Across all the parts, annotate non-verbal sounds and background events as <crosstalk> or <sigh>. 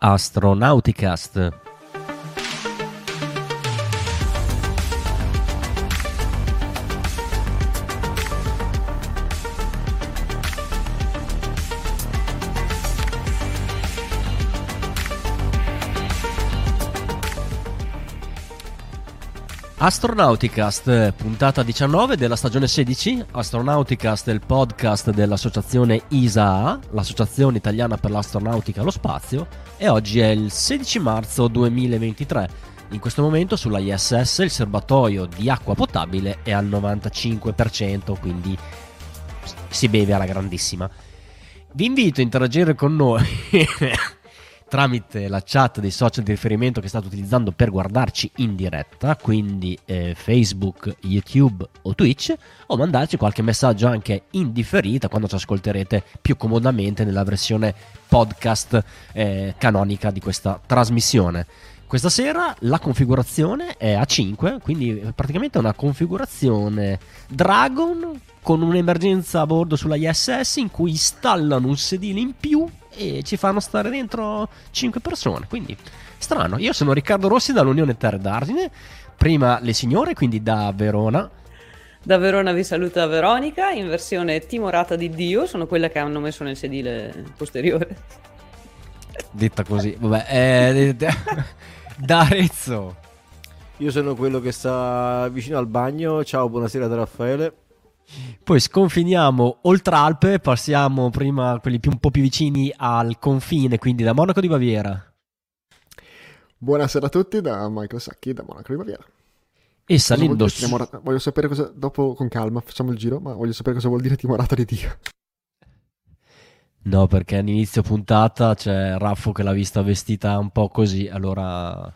Astronauticast. Astronauticast, puntata 19 della stagione 16. Astronauticast è il podcast dell'associazione ISAA, l'associazione italiana per l'astronautica e lo spazio, e oggi è il 16 marzo 2023. In questo momento sulla ISS il serbatoio di acqua potabile è al 95%, quindi si beve alla grandissima. Vi invito a interagire con noi <laughs> tramite la chat dei social di riferimento che state utilizzando per guardarci in diretta, quindi eh, Facebook, YouTube o Twitch, o mandarci qualche messaggio anche in differita quando ci ascolterete più comodamente nella versione podcast eh, canonica di questa trasmissione. Questa sera la configurazione è a 5, quindi praticamente è una configurazione Dragon con un'emergenza a bordo sulla ISS in cui installano un sedile in più e ci fanno stare dentro 5 persone. Quindi strano. Io sono Riccardo Rossi dall'Unione Terre d'Argine. Prima le signore, quindi da Verona. Da Verona vi saluta Veronica in versione timorata di Dio. Sono quella che hanno messo nel sedile posteriore. Detta così, vabbè. Eh, <laughs> da Arezzo. Io sono quello che sta vicino al bagno. Ciao, buonasera da Raffaele. Poi sconfiniamo oltre Alpe, passiamo prima quelli più, un po' più vicini al confine, quindi da Monaco di Baviera. Buonasera a tutti da Michael Sacchi da Monaco di Baviera. E salendo su... Timorata... Voglio sapere cosa, dopo con calma facciamo il giro, ma voglio sapere cosa vuol dire timorata di Dio. No, perché all'inizio puntata c'è Raffo che l'ha vista vestita un po' così, allora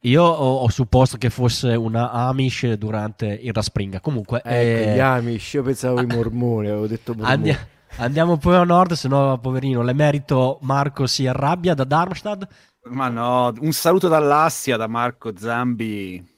io ho, ho, supposto che fosse una Amish durante il Raspringa. Comunque, ecco, eh, gli Amish, io pensavo ai mormoni, avevo detto mormoni. Andia, andiamo poi a nord, se no, poverino, l'emerito Marco si arrabbia da Darmstadt. Ma no, un saluto dall'Assia da Marco Zambi.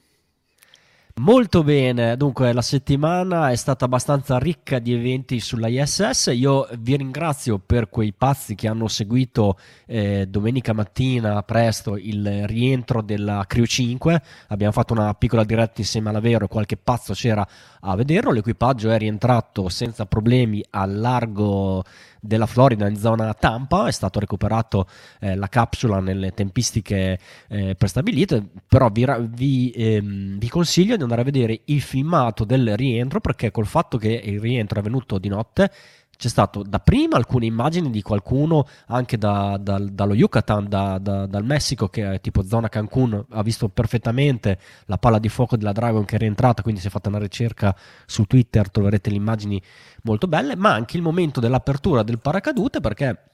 Molto bene, dunque la settimana è stata abbastanza ricca di eventi sulla ISS, io vi ringrazio per quei pazzi che hanno seguito eh, domenica mattina presto il rientro della Crew 5, abbiamo fatto una piccola diretta insieme alla Vero, qualche pazzo c'era a vederlo, l'equipaggio è rientrato senza problemi al largo della Florida in zona Tampa, è stato recuperato eh, la capsula nelle tempistiche eh, prestabilite, però vi, vi, ehm, vi, consiglio di andare a vedere il filmato del rientro perché col fatto che il rientro è avvenuto di notte c'è stato dapprima alcune immagini di qualcuno anche da, da, dallo Yucatan, da, dal Messico, che è tipo zona Cancun, ha visto perfettamente la palla di fuoco della Dragon che è rientrata, quindi se fate una ricerca su Twitter troverete le immagini molto belle, ma anche il momento dell'apertura del paracadute perché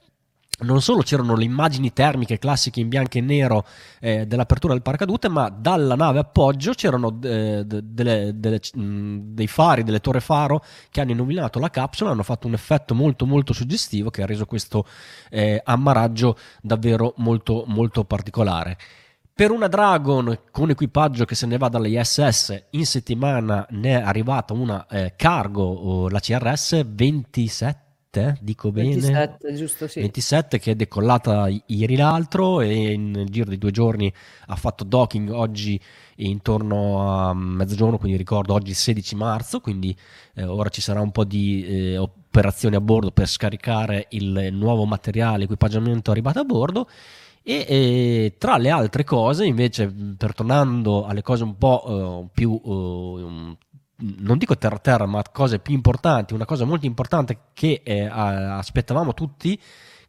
non solo c'erano le immagini termiche classiche in bianco e nero eh, dell'apertura del paracadute, ma dalla nave appoggio c'erano eh, delle, delle, mh, dei fari, delle torre faro che hanno illuminato la capsula, hanno fatto un effetto molto molto suggestivo che ha reso questo eh, ammaraggio davvero molto molto particolare. Per una Dragon con equipaggio che se ne va dalle ISS, in settimana ne è arrivata una eh, cargo, la CRS 27 27, dico bene. 27, giusto, sì. 27 che è decollata ieri l'altro e nel giro di due giorni ha fatto docking oggi intorno a mezzogiorno, quindi ricordo oggi il 16 marzo, quindi eh, ora ci sarà un po' di eh, operazioni a bordo per scaricare il nuovo materiale, equipaggiamento arrivato a bordo. E, e, tra le altre cose, invece, per tornando alle cose un po' uh, più uh, non dico terra terra, ma cose più importanti, una cosa molto importante che eh, aspettavamo tutti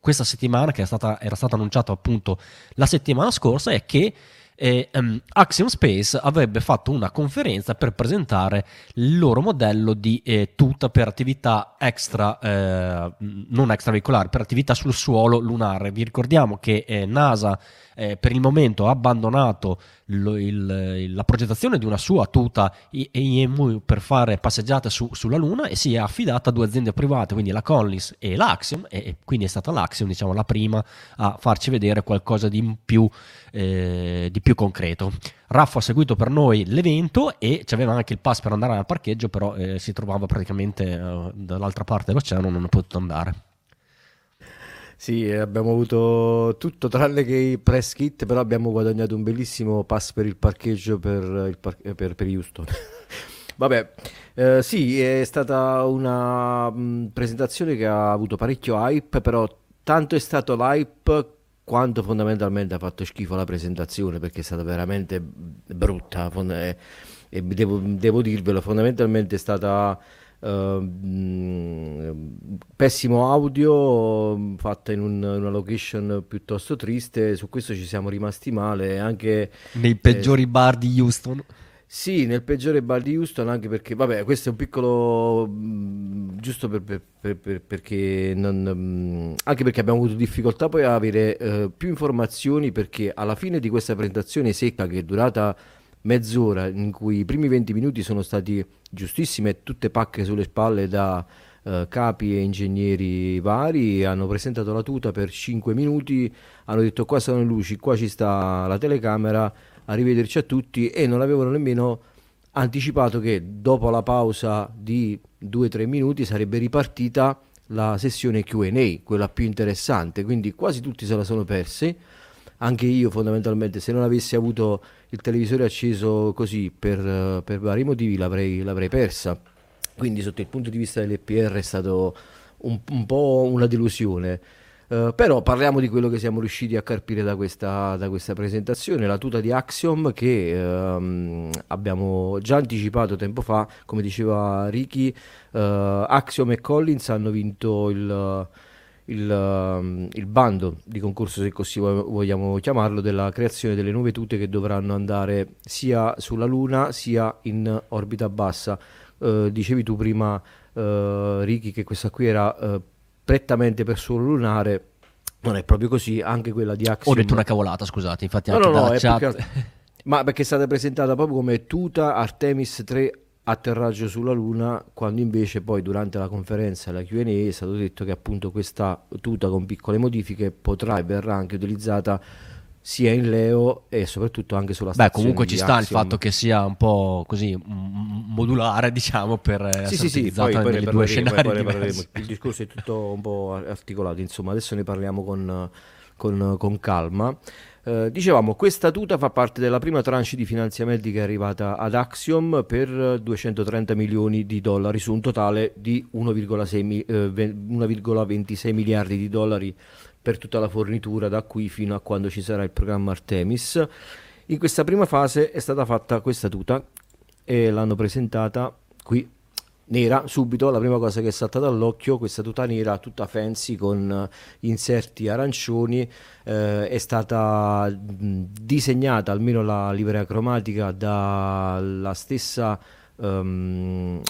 questa settimana, che stata, era stato annunciato appunto la settimana scorsa, è che eh, um, Axiom Space avrebbe fatto una conferenza per presentare il loro modello di eh, tuta per attività extra, eh, non extraveicolari, per attività sul suolo lunare. Vi ricordiamo che eh, NASA eh, per il momento ha abbandonato lo, il, la progettazione di una sua tuta EMU per fare passeggiate su, sulla Luna e si è affidata a due aziende private, quindi la Collins e l'Axiom, e, e quindi è stata l'Axiom diciamo, la prima a farci vedere qualcosa di più, eh, di più concreto. Raffo ha seguito per noi l'evento e aveva anche il pass per andare al parcheggio, però eh, si trovava praticamente eh, dall'altra parte dell'oceano, non è potuto andare. Sì, eh, abbiamo avuto tutto tranne che i press kit, però abbiamo guadagnato un bellissimo pass per il parcheggio per, il par- eh, per, per Houston. <laughs> Vabbè, eh, sì, è stata una mh, presentazione che ha avuto parecchio hype, però tanto è stato l'hype quanto fondamentalmente ha fatto schifo la presentazione perché è stata veramente brutta fond- e, e devo, devo dirvelo, fondamentalmente è stata Uh, pessimo audio fatta in, un, una location piuttosto triste su questo ci siamo rimasti male anche nei peggiori eh, bar di Houston? Sì, nel peggiore bar di Houston, anche perché, vabbè, questo è un piccolo, mh, giusto per, per, per, perché, non, mh, anche perché abbiamo avuto difficoltà poi a avere uh, più informazioni, perché alla fine di questa presentazione secca che è durata mezz'ora, in cui i primi 20 minuti sono stati giustissimi, tutte pacche sulle spalle da uh, capi e ingegneri vari, hanno presentato la tuta per 5 minuti, hanno detto qua sono le luci, qua ci sta la telecamera, arrivederci a tutti e non avevano nemmeno anticipato che dopo la pausa di 2-3 minuti sarebbe ripartita la sessione QA, quella più interessante, quindi quasi tutti se la sono persi. Anche io fondamentalmente se non avessi avuto il televisore acceso così per, per vari motivi l'avrei, l'avrei persa. Quindi sotto il punto di vista dell'EPR è stato un, un po' una delusione. Uh, però parliamo di quello che siamo riusciti a carpire da questa, da questa presentazione, la tuta di Axiom che uh, abbiamo già anticipato tempo fa, come diceva Ricky, uh, Axiom e Collins hanno vinto il, il, il, bando di concorso, se così vogliamo chiamarlo, della creazione delle nuove tute che dovranno andare sia sulla Luna sia in orbita bassa. dicevi tu prima, Ricky, che questa qui era prettamente per suolo lunare. Non è proprio così, anche quella di Axiom. Ho detto una cavolata, scusate, infatti no, anche no, no, chat... Perché... <laughs> Ma perché è stata presentata proprio come tuta Artemis 3 atterraggio sulla Luna, quando invece poi durante la conferenza, la Q&A, è stato detto che appunto questa tuta con piccole modifiche potrà e verrà anche utilizzata sia in Leo e soprattutto anche sulla stazione. Beh, comunque ci sta Axiom. il fatto che sia un po' così modulare, diciamo, per sì, sì, sì, poi, poi due scenari poi Il discorso è tutto un po' articolato, insomma, adesso ne parliamo con, con, con calma. Uh, dicevamo, questa tuta fa parte della prima tranche di finanziamenti che è arrivata ad Axiom per 230 milioni di dollari su un totale di 1,6, eh, 1,26 miliardi di dollari per tutta la fornitura da qui fino a quando ci sarà il programma Artemis. In questa prima fase è stata fatta questa tuta e l'hanno presentata qui nera subito la prima cosa che è saltata all'occhio questa tuta nera tutta fancy con inserti arancioni eh, è stata disegnata almeno la livrea cromatica dalla stessa um,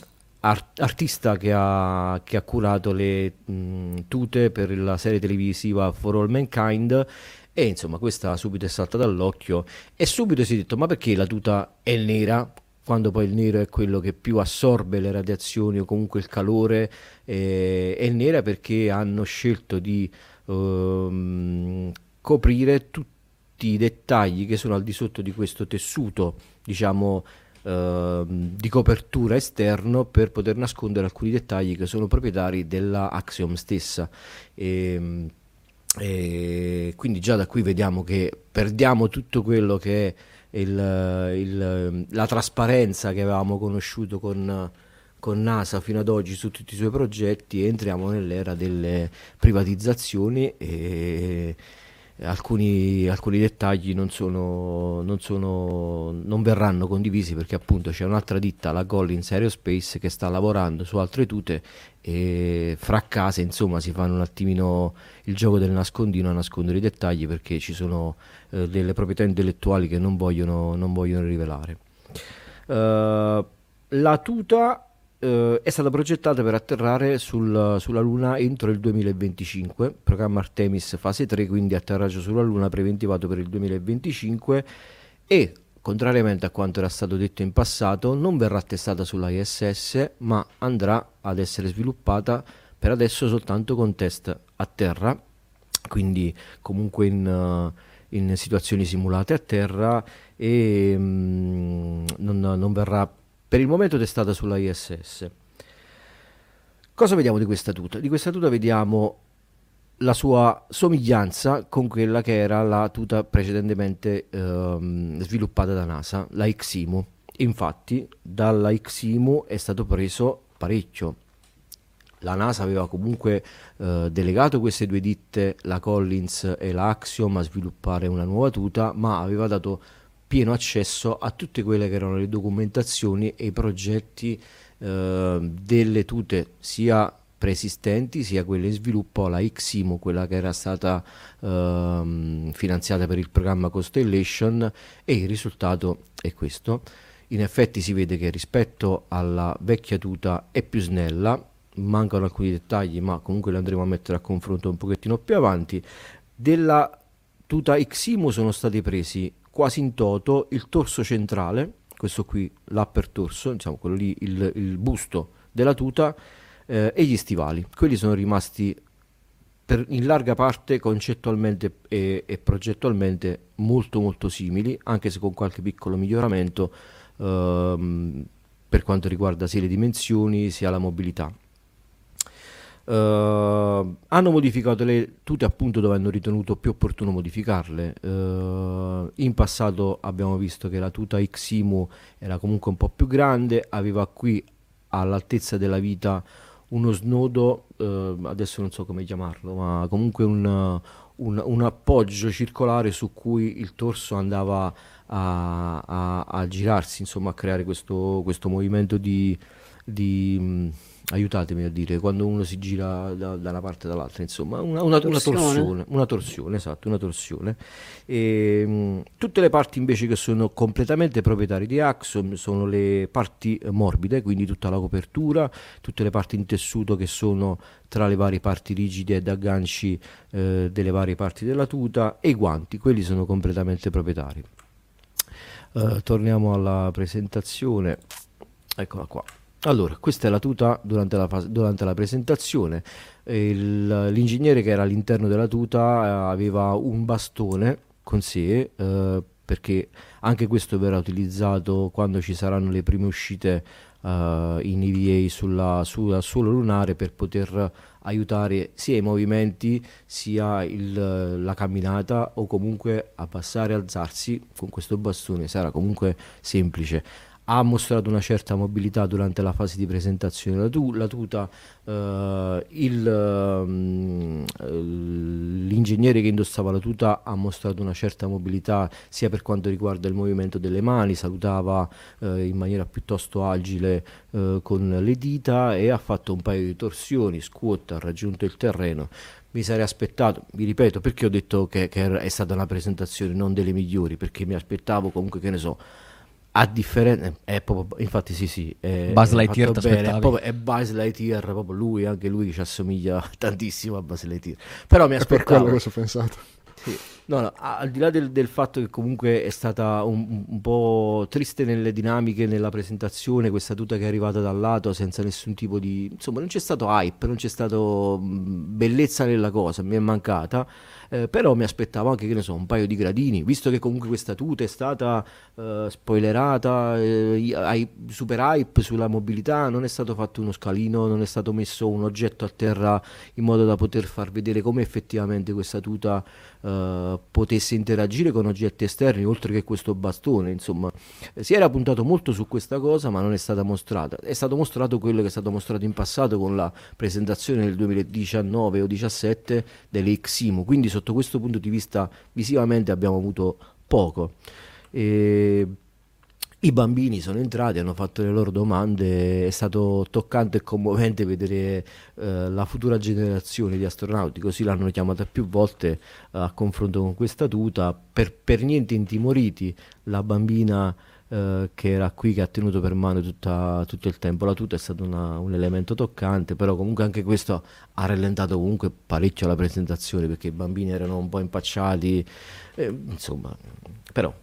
art- artista che ha, che ha, curato le mh, tute per la serie televisiva For All Mankind. E insomma questa subito è saltata all'occhio e subito si è detto ma perché la tuta è nera quando poi il nero è quello che più assorbe le radiazioni o comunque il calore eh, è nera perché hanno scelto di um, coprire tutti i dettagli che sono al di sotto di questo tessuto diciamo Ehm, di copertura esterno per poter nascondere alcuni dettagli che sono proprietari della Axiom stessa. E, ehm, e quindi già da qui vediamo che perdiamo tutto quello che è il, il, la trasparenza che avevamo conosciuto con, con NASA fino ad oggi su tutti i suoi progetti entriamo nell'era delle privatizzazioni e, alcuni, alcuni dettagli non, sono, non, sono, non, verranno condivisi perché appunto c'è un'altra ditta, la Collins Aerospace, che sta lavorando su altre tute e fra case insomma si fanno un attimino il gioco del nascondino a nascondere i dettagli perché ci sono eh, delle proprietà intellettuali che non vogliono, non vogliono rivelare. Uh, la tuta eh, è stata progettata per atterrare sul, sulla Luna entro il 2025, programma Artemis fase 3, quindi atterraggio sulla Luna preventivato per il 2025 e contrariamente a quanto era stato detto in passato, non verrà testata sulla ISS, ma andrà ad essere sviluppata per adesso soltanto con test a terra, quindi comunque in, uh, in situazioni simulate a terra e um, non, non verrà per il momento testata sulla ISS. Cosa vediamo di questa tuta? Di questa tuta vediamo la sua somiglianza con quella che era la tuta precedentemente ehm, sviluppata da NASA, la XIMU. Infatti, dalla XIMU è stato preso parecchio. La NASA aveva comunque eh, delegato queste due ditte, la Collins e la Axiom, a sviluppare una nuova tuta, ma aveva dato pieno accesso a tutte quelle che erano le documentazioni e i progetti eh, delle tute sia preesistenti sia quelle in sviluppo la XIMO, quella che era stata ehm, finanziata per il programma Constellation e il risultato è questo. In effetti si vede che rispetto alla vecchia tuta è più snella, mancano alcuni dettagli ma comunque li andremo a mettere a confronto un pochettino più avanti. Della tuta XIMO sono stati presi quasi in toto il torso centrale, questo qui l'upper torso, diciamo quello lì il, il busto della tuta eh, e gli stivali. Quelli sono rimasti per, in larga parte concettualmente e, e, progettualmente molto molto simili, anche se con qualche piccolo miglioramento ehm, per quanto riguarda sia le dimensioni sia la mobilità. Uh, hanno modificato le tute appunto dove hanno ritenuto più opportuno modificarle. Uh, in passato abbiamo visto che la tuta Ximu era comunque un po' più grande, aveva qui all'altezza della vita uno snodo, eh, adesso non so come chiamarlo, ma comunque un, un, un, appoggio circolare su cui il torso andava a, a, a girarsi, insomma a creare questo, questo movimento di, di aiutatemi a dire, quando uno si gira da, da una parte e dall'altra, insomma, una, una, torsione. una torsione, una torsione, esatto, una torsione. E, mh, tutte le parti invece che sono completamente proprietarie di Axon sono le parti morbide, quindi tutta la copertura, tutte le parti in tessuto che sono tra le varie parti rigide ed agganci eh, delle varie parti della tuta e i guanti, quelli sono completamente proprietari. Uh, torniamo alla presentazione, eccola qua. Allora, questa è la tuta durante la, fase, durante la presentazione. Il, l'ingegnere che era all'interno della tuta eh, aveva un bastone con sé eh, perché anche questo verrà utilizzato quando ci saranno le prime uscite eh, in EVA sulla, sul suolo lunare per poter aiutare sia i movimenti sia il, la camminata o comunque a passare e alzarsi con questo bastone sarà comunque semplice ha mostrato una certa mobilità durante la fase di presentazione. La, tu, la tuta, eh, il, eh, l'ingegnere che indossava la tuta ha mostrato una certa mobilità sia per quanto riguarda il movimento delle mani, salutava eh, in maniera piuttosto agile eh, con le dita e ha fatto un paio di torsioni, squat, ha raggiunto il terreno. Mi sarei aspettato, vi ripeto, perché ho detto che, che, è stata una presentazione non delle migliori, perché mi aspettavo comunque che ne so, a differenza è proprio infatti sì sì è, Buzz Lightyear bene, è, proprio, è Buzz Lightyear proprio lui anche lui ci assomiglia <laughs> tantissimo a Buzz Lightyear. Però mi aspettavo è per quello che ho pensato. Sì. No, no, al di là del, del, fatto che comunque è stata un, un, po' triste nelle dinamiche, nella presentazione, questa tuta che è arrivata dal lato senza nessun tipo di... insomma non c'è stato hype, non c'è stato bellezza nella cosa, mi è mancata, eh, però mi aspettavo anche, che ne so, un paio di gradini, visto che comunque questa tuta è stata eh, spoilerata, eh, super hype sulla mobilità, non è stato fatto uno scalino, non è stato messo un oggetto a terra in modo da poter far vedere come effettivamente questa tuta potesse interagire con oggetti esterni oltre che questo bastone insomma. Si era puntato molto su questa cosa ma non è stata mostrata. È stato mostrato quello che è stato mostrato in passato con la presentazione nel 2019 o 2017 delle Ximo quindi sotto questo punto di vista visivamente abbiamo avuto poco. E i bambini sono entrati, hanno fatto le loro domande, è stato toccante e commovente vedere eh, la futura generazione di astronauti, così l'hanno chiamata più volte eh, a confronto con questa tuta, per, per niente intimoriti, la bambina eh, che era qui, che ha tenuto per mano tutta, tutto il tempo. La tuta, è stato una, un elemento toccante, però comunque anche questo ha rallentato comunque parecchio la presentazione, perché i bambini erano un po' impacciati, eh, insomma, però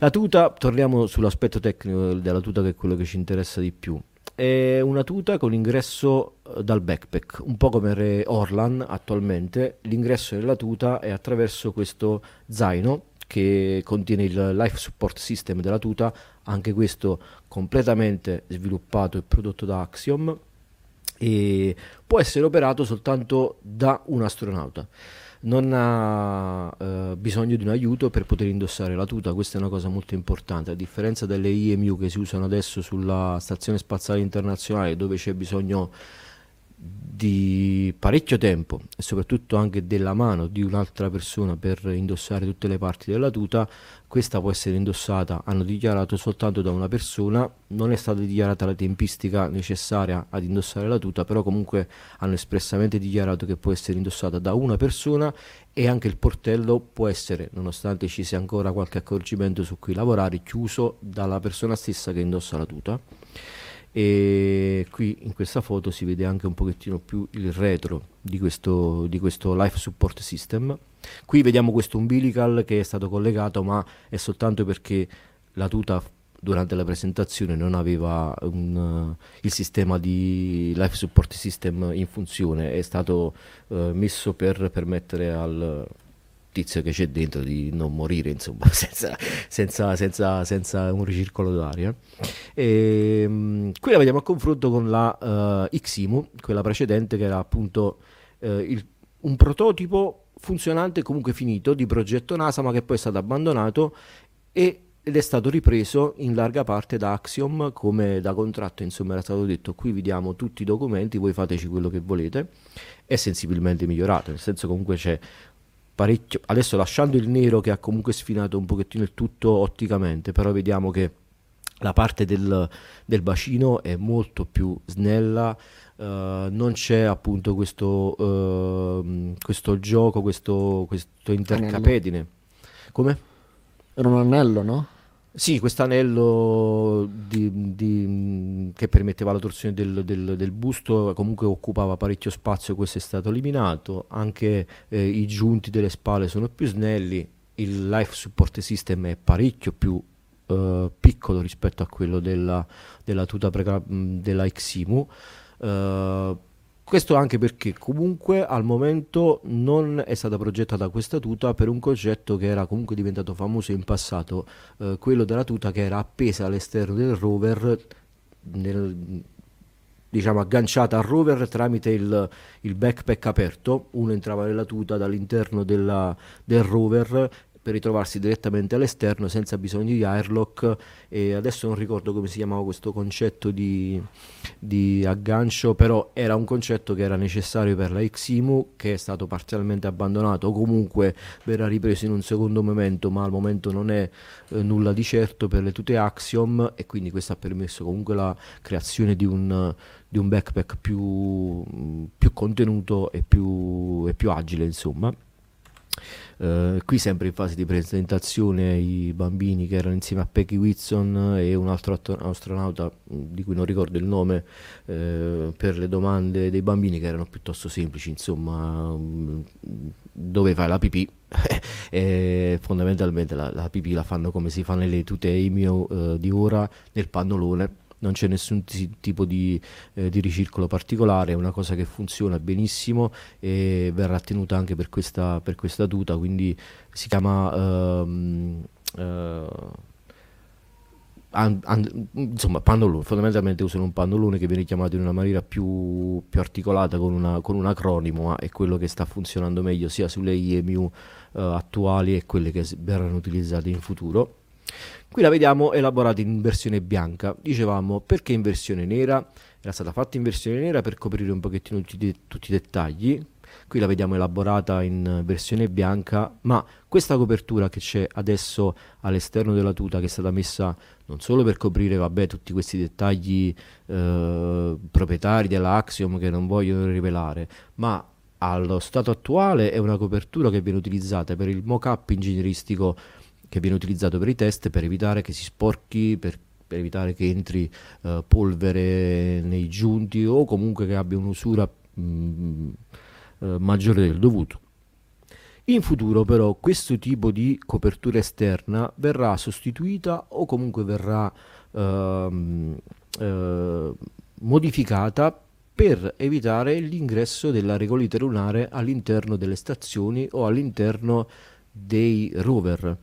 la tuta, torniamo sull'aspetto tecnico della tuta che è quello che ci interessa di più. È una tuta con ingresso eh, dal backpack, un po' come Orlan attualmente. L'ingresso della tuta è attraverso questo zaino che contiene il Life Support System della tuta, anche questo completamente sviluppato e prodotto da Axiom e può essere operato soltanto da un astronauta non ha eh, bisogno di un aiuto per poter indossare la tuta, questa è una cosa molto importante, a differenza delle IMU che si usano adesso sulla Stazione Spaziale Internazionale dove c'è bisogno di parecchio tempo e soprattutto anche della mano di un'altra persona per indossare tutte le parti della tuta, questa può essere indossata, hanno dichiarato soltanto da una persona, non è stata dichiarata la tempistica necessaria ad indossare la tuta, però comunque hanno espressamente dichiarato che può essere indossata da una persona e anche il portello può essere, nonostante ci sia ancora qualche accorgimento su cui lavorare, chiuso dalla persona stessa che indossa la tuta e qui in questa foto si vede anche un pochettino più il retro di questo, di questo life support system. Qui vediamo questo umbilical che è stato collegato ma è soltanto perché la tuta durante la presentazione non aveva un, uh, il sistema di life support system in funzione. È stato uh, messo per permettere al tizio che c'è dentro di non morire, insomma, <laughs> senza, senza, senza, senza un ricircolo d'aria. E, um, qui la vediamo a confronto con la uh, Ximu, quella precedente che era appunto uh, il, un prototipo funzionante comunque finito di progetto NASA ma che poi è stato abbandonato e ed è stato ripreso in larga parte da Axiom come da contratto, insomma era stato detto qui vi diamo tutti i documenti, voi fateci quello che volete, è sensibilmente migliorato, nel senso comunque c'è parecchio, adesso lasciando il nero che ha comunque sfinato un pochettino il tutto otticamente, però vediamo che la parte del, del bacino è molto più snella, uh, non c'è appunto questo, uh, questo gioco, questo, questo intercapedine. Come? Era un anello, no? Sì, questo anello che permetteva la torsione del, del, del, busto comunque occupava parecchio spazio, questo è stato eliminato, anche eh, i giunti delle spalle sono più snelli, il life support system è parecchio più eh, piccolo rispetto a quello della, della tuta pre- della Ximu. Eh, questo anche perché comunque al momento non è stata progettata questa tuta per un concetto che era comunque diventato famoso in passato, eh, quello della tuta che era appesa all'esterno del rover, nel, diciamo agganciata al rover tramite il, il, backpack aperto, uno entrava nella tuta dall'interno della, del rover per ritrovarsi direttamente all'esterno senza bisogno di airlock. E adesso non ricordo come si chiamava questo concetto di, di aggancio però era un concetto che era necessario per la Ximu che è stato parzialmente abbandonato. O comunque verrà ripreso in un secondo momento ma al momento non è eh, nulla di certo per le tute Axiom e quindi questo ha permesso comunque la creazione di un, di un backpack più, più contenuto e più, e più agile insomma Uh, qui sempre in fase di presentazione i bambini che erano insieme a Peggy Whitson e un altro astronauta mm, di cui non ricordo il nome uh, per le domande dei bambini che erano piuttosto semplici insomma um, dove fai la pipì? <laughs> E fondamentalmente la, la, pipì la fanno come si fa nelle tute EMIO uh, di ora nel pannolone non c'è nessun t- tipo di, eh, di, ricircolo particolare, è una cosa che funziona benissimo e verrà tenuta anche per questa, per questa tuta, quindi si chiama... Um, uh, And, and, insomma, pannolone, fondamentalmente usano un pannolone che viene chiamato in una maniera più, più articolata con, una, con, un acronimo, ma è quello che sta funzionando meglio sia sulle IMU uh, attuali e quelle che verranno utilizzate in futuro. Qui la vediamo elaborata in versione bianca. Dicevamo perché in versione nera? Era stata fatta in versione nera per coprire un pochettino tutti, tutti i dettagli. Qui la vediamo elaborata in versione bianca, ma questa copertura che c'è adesso all'esterno della tuta che è stata messa non solo per coprire vabbè, tutti questi dettagli eh, proprietari della Axiom che non vogliono rivelare, ma allo stato attuale è una copertura che viene utilizzata per il mock-up ingegneristico che viene utilizzato per i test per evitare che si sporchi, per, per evitare che entri uh, polvere nei giunti o comunque che abbia un'usura mh, mm, uh, maggiore del dovuto. In futuro però questo tipo di copertura esterna verrà sostituita o comunque verrà uh, modificata per evitare l'ingresso della regolite lunare all'interno delle stazioni o all'interno dei rover.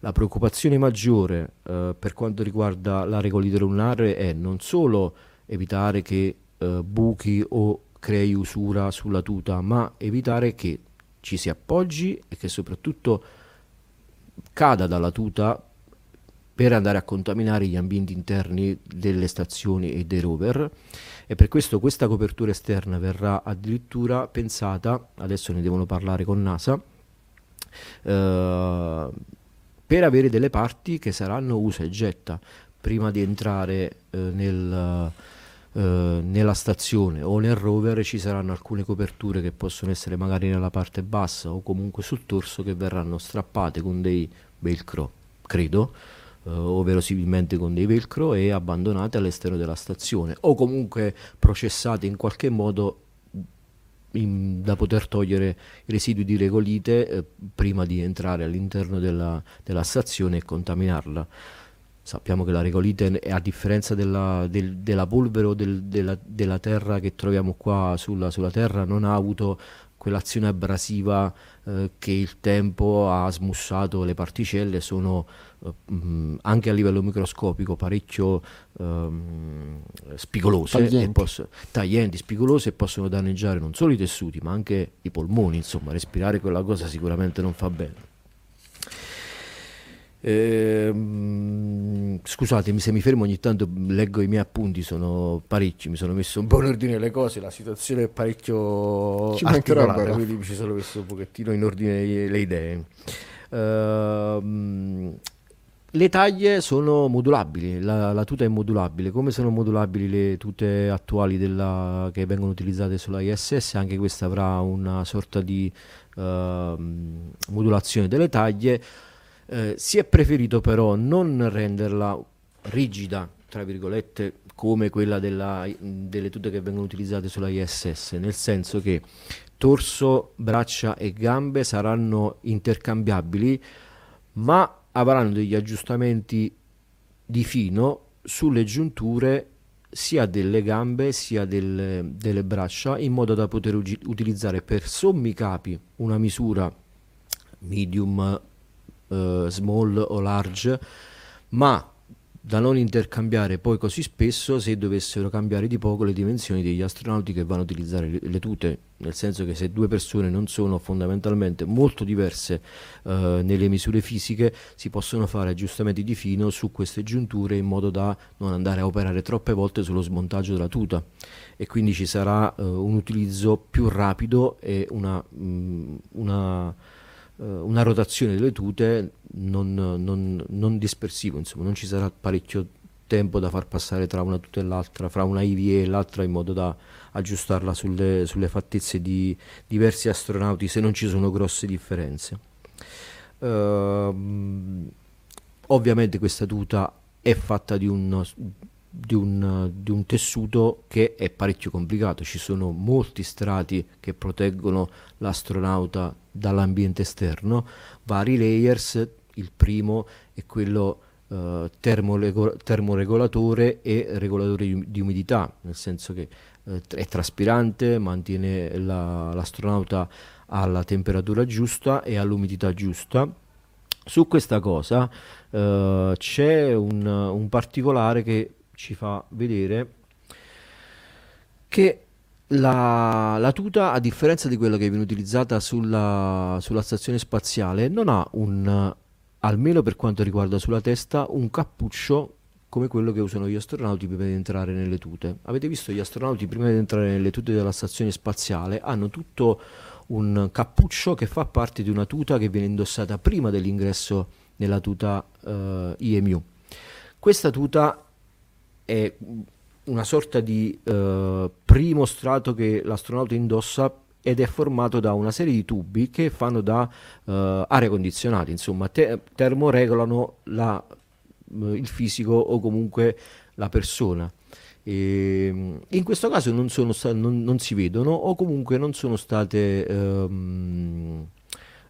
La preoccupazione maggiore eh, per quanto riguarda la regolite lunare è non solo evitare che eh, buchi o crei usura sulla tuta, ma evitare che ci si appoggi e che soprattutto cada dalla tuta per andare a contaminare gli ambienti interni delle stazioni e dei rover. E per questo questa copertura esterna verrà addirittura pensata, adesso ne devono parlare con NASA, eh, per avere delle parti che saranno usa e getta prima di entrare eh, nel, eh, nella stazione o nel rover ci saranno alcune coperture che possono essere magari nella parte bassa o comunque sul torso che verranno strappate con dei velcro, credo, eh, o verosimilmente con dei velcro e abbandonate all'esterno della stazione o comunque processate in qualche modo in, da poter togliere i residui di regolite eh, prima di entrare all'interno della, della, stazione e contaminarla. Sappiamo che la regolite, a differenza della, del, della polvere o del, della, della, terra che troviamo qua sulla, sulla terra, non ha avuto quell'azione abrasiva eh, che il tempo ha smussato le particelle sono eh, mh, anche a livello microscopico parecchio ehm, spigolose taglienti. Posso, taglienti, spigolose e possono danneggiare non solo i tessuti ma anche i polmoni insomma respirare quella cosa sicuramente non fa bene. Eh, scusatemi se mi fermo ogni tanto leggo i miei appunti sono parecchi mi sono messo un po' in ordine le cose la situazione è parecchio ci articolata quindi mi ci sono messo un pochettino in ordine le idee. Uh, le taglie sono modulabili, la, la, tuta è modulabile, come sono modulabili le tute attuali della, che vengono utilizzate sulla ISS, anche questa avrà una sorta di uh, modulazione delle taglie. Eh, si è preferito però non renderla rigida, tra virgolette, come quella della, delle tute che vengono utilizzate sulla ISS, nel senso che torso, braccia e gambe saranno intercambiabili, ma avranno degli aggiustamenti di fino sulle giunture sia delle gambe sia delle, delle braccia in modo da poter ugi- utilizzare per sommi capi una misura medium uh, small o large, ma da non intercambiare poi così spesso se dovessero cambiare di poco le dimensioni degli astronauti che vanno a utilizzare le, tute, nel senso che se due persone non sono fondamentalmente molto diverse uh, nelle misure fisiche, si possono fare aggiustamenti di fino su queste giunture in modo da non andare a operare troppe volte sullo smontaggio della tuta. E quindi ci sarà uh, un utilizzo più rapido e una, mh, mm, una eh, una rotazione delle tute non, non, non, dispersivo, insomma, non ci sarà parecchio tempo da far passare tra una tuta e l'altra, fra una IVE e l'altra in modo da aggiustarla sulle, sulle fattezze di diversi astronauti se non ci sono grosse differenze. Uh, ovviamente questa tuta è fatta di un, di un, di un, tessuto che è parecchio complicato, ci sono molti strati che proteggono l'astronauta dall'ambiente esterno, vari layers, il primo è quello eh, termoregolatore e regolatore di, di, umidità, nel senso che eh, è traspirante, mantiene la, l'astronauta alla temperatura giusta e all'umidità giusta. Su questa cosa eh, c'è un, un particolare che ci fa vedere che la, la, tuta, a differenza di quella che viene utilizzata sulla, sulla, stazione spaziale, non ha un, almeno per quanto riguarda sulla testa, un cappuccio come quello che usano gli astronauti prima di entrare nelle tute. Avete visto gli astronauti prima di entrare nelle tute della stazione spaziale hanno tutto un cappuccio che fa parte di una tuta che viene indossata prima dell'ingresso nella tuta uh, IMU. Questa tuta è una sorta di uh, primo strato che l'astronauta indossa ed è formato da una serie di tubi che fanno da uh, aria condizionata, insomma, te- termoregolano la, uh, il fisico o comunque la persona. E, ehm, in questo caso non, sta- non, non, si vedono o comunque non sono state um,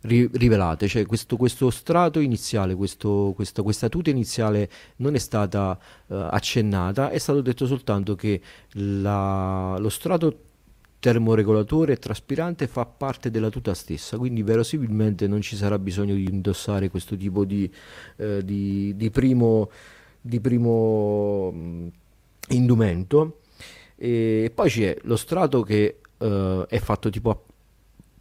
ri- rivelate, cioè questo, questo, strato iniziale, questo, questa, questa, tuta iniziale non è stata uh, accennata, è stato detto soltanto che la, lo strato termoregolatore e traspirante fa parte della tuta stessa, quindi verosimilmente non ci sarà bisogno di indossare questo tipo di, eh, di, di primo, di primo indumento. E poi c'è lo strato che uh, è fatto tipo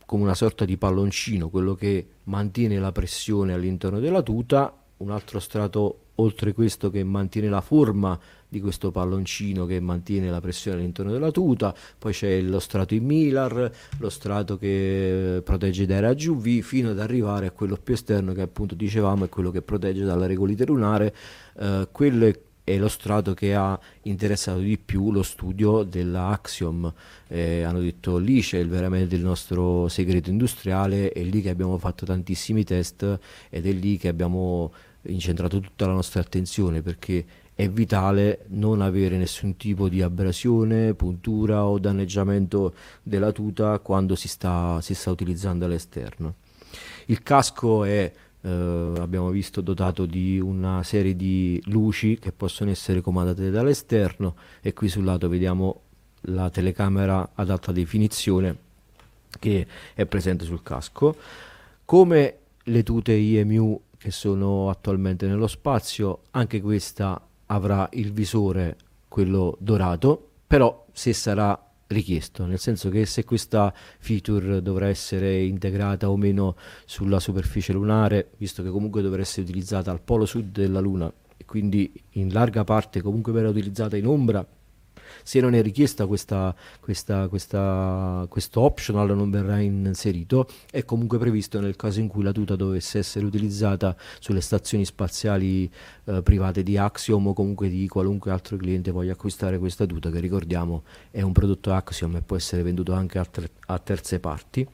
come una sorta di palloncino, quello che mantiene la pressione all'interno della tuta, un altro strato oltre questo che mantiene la forma di questo palloncino che mantiene la pressione all'interno della tuta, poi c'è lo strato in Milar, lo strato che protegge dai raggi UV fino ad arrivare a quello più esterno che appunto dicevamo è quello che protegge dalla regolite lunare, eh, quello è è lo strato che ha interessato di più lo studio della Axiom. Eh, hanno detto lì c'è veramente il nostro segreto industriale, è lì che abbiamo fatto tantissimi test ed è lì che abbiamo incentrato tutta la nostra attenzione perché è vitale non avere nessun tipo di abrasione, puntura o danneggiamento della tuta quando si sta, si sta utilizzando all'esterno. Il casco è eh, abbiamo visto dotato di una serie di luci che possono essere comandate dall'esterno e qui sul lato vediamo la telecamera ad alta definizione che è presente sul casco. Come le tute IMU che sono attualmente nello spazio, anche questa avrà il visore, quello dorato, però se sarà richiesto, nel senso che se questa feature dovrà essere integrata o meno sulla superficie lunare, visto che comunque dovrà essere utilizzata al polo sud della Luna e quindi in larga parte comunque verrà utilizzata in ombra se non è richiesta questa, questa, questa, questo optional non verrà inserito, è comunque previsto nel caso in cui la tuta dovesse essere utilizzata sulle stazioni spaziali eh, private di Axiom o comunque di qualunque altro cliente voglia acquistare questa tuta, che ricordiamo è un prodotto Axiom e può essere venduto anche a, ter- a terze parti.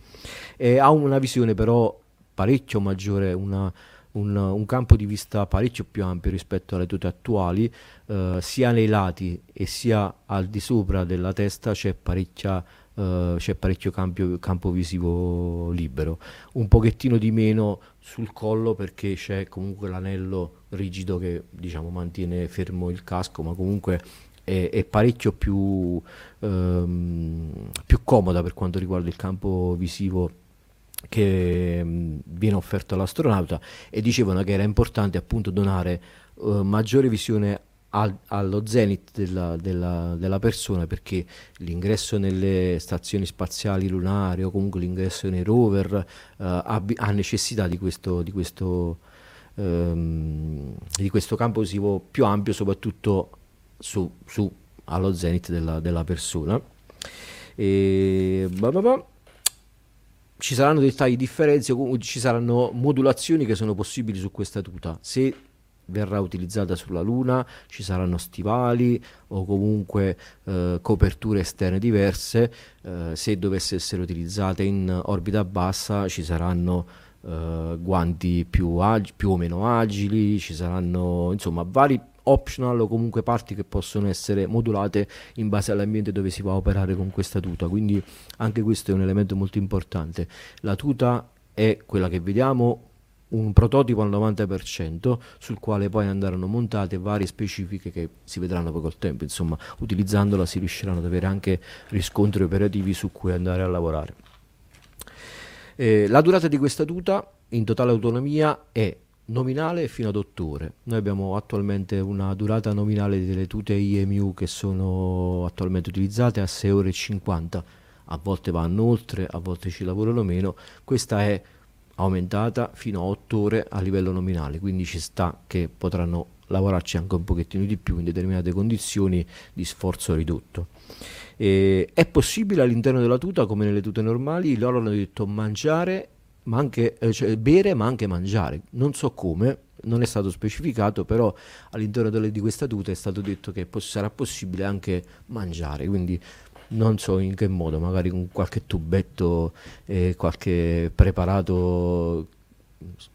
E ha una visione però parecchio maggiore, una un, un, campo di vista parecchio più ampio rispetto alle tute attuali, eh, sia nei lati e sia al di sopra della testa c'è, eh, c'è parecchio campo, campo, visivo libero, un pochettino di meno sul collo perché c'è comunque l'anello rigido che diciamo mantiene fermo il casco, ma comunque è, è parecchio più, ehm, più comoda per quanto riguarda il campo visivo che mh, viene offerto all'astronauta e dicevano che era importante appunto donare uh, maggiore visione al, allo zenith della, della, della, persona perché l'ingresso nelle stazioni spaziali lunari o comunque l'ingresso nei rover uh, ha, ha, necessità di questo, di, questo, um, di questo, campo visivo più ampio soprattutto su, su allo zenith della, della persona. E, bah bah bah ci saranno dettagli differenze o ci saranno modulazioni che sono possibili su questa tuta. Se verrà utilizzata sulla Luna, ci saranno stivali o comunque eh, coperture esterne diverse, eh, se dovesse essere utilizzata in orbita bassa ci saranno eh, guanti più, ag- più, o meno agili, ci saranno insomma vari optional o comunque parti che possono essere modulate in base all'ambiente dove si va a operare con questa tuta. Quindi anche questo è un elemento molto importante. La tuta è quella che vediamo un prototipo al 90% sul quale poi andranno montate varie specifiche che si vedranno poi col tempo, insomma utilizzandola si riusciranno ad avere anche riscontri operativi su cui andare a lavorare. Eh, la durata di questa tuta in totale autonomia è nominale fino ad 8 ore. Noi abbiamo attualmente una durata nominale delle tute IMU che sono attualmente utilizzate a 6 ore e 50, a volte vanno oltre, a volte ci lavorano meno. Questa è aumentata fino a 8 ore a livello nominale, quindi ci sta che potranno lavorarci anche un pochettino di più in determinate condizioni di sforzo ridotto. E è possibile all'interno della tuta, come nelle tute normali, loro hanno detto mangiare ma anche eh, cioè, bere ma anche mangiare. Non so come, non è stato specificato, però all'interno delle, di questa tuta è stato detto che poss- sarà possibile anche mangiare, quindi non so in che modo, magari con qualche tubetto e qualche preparato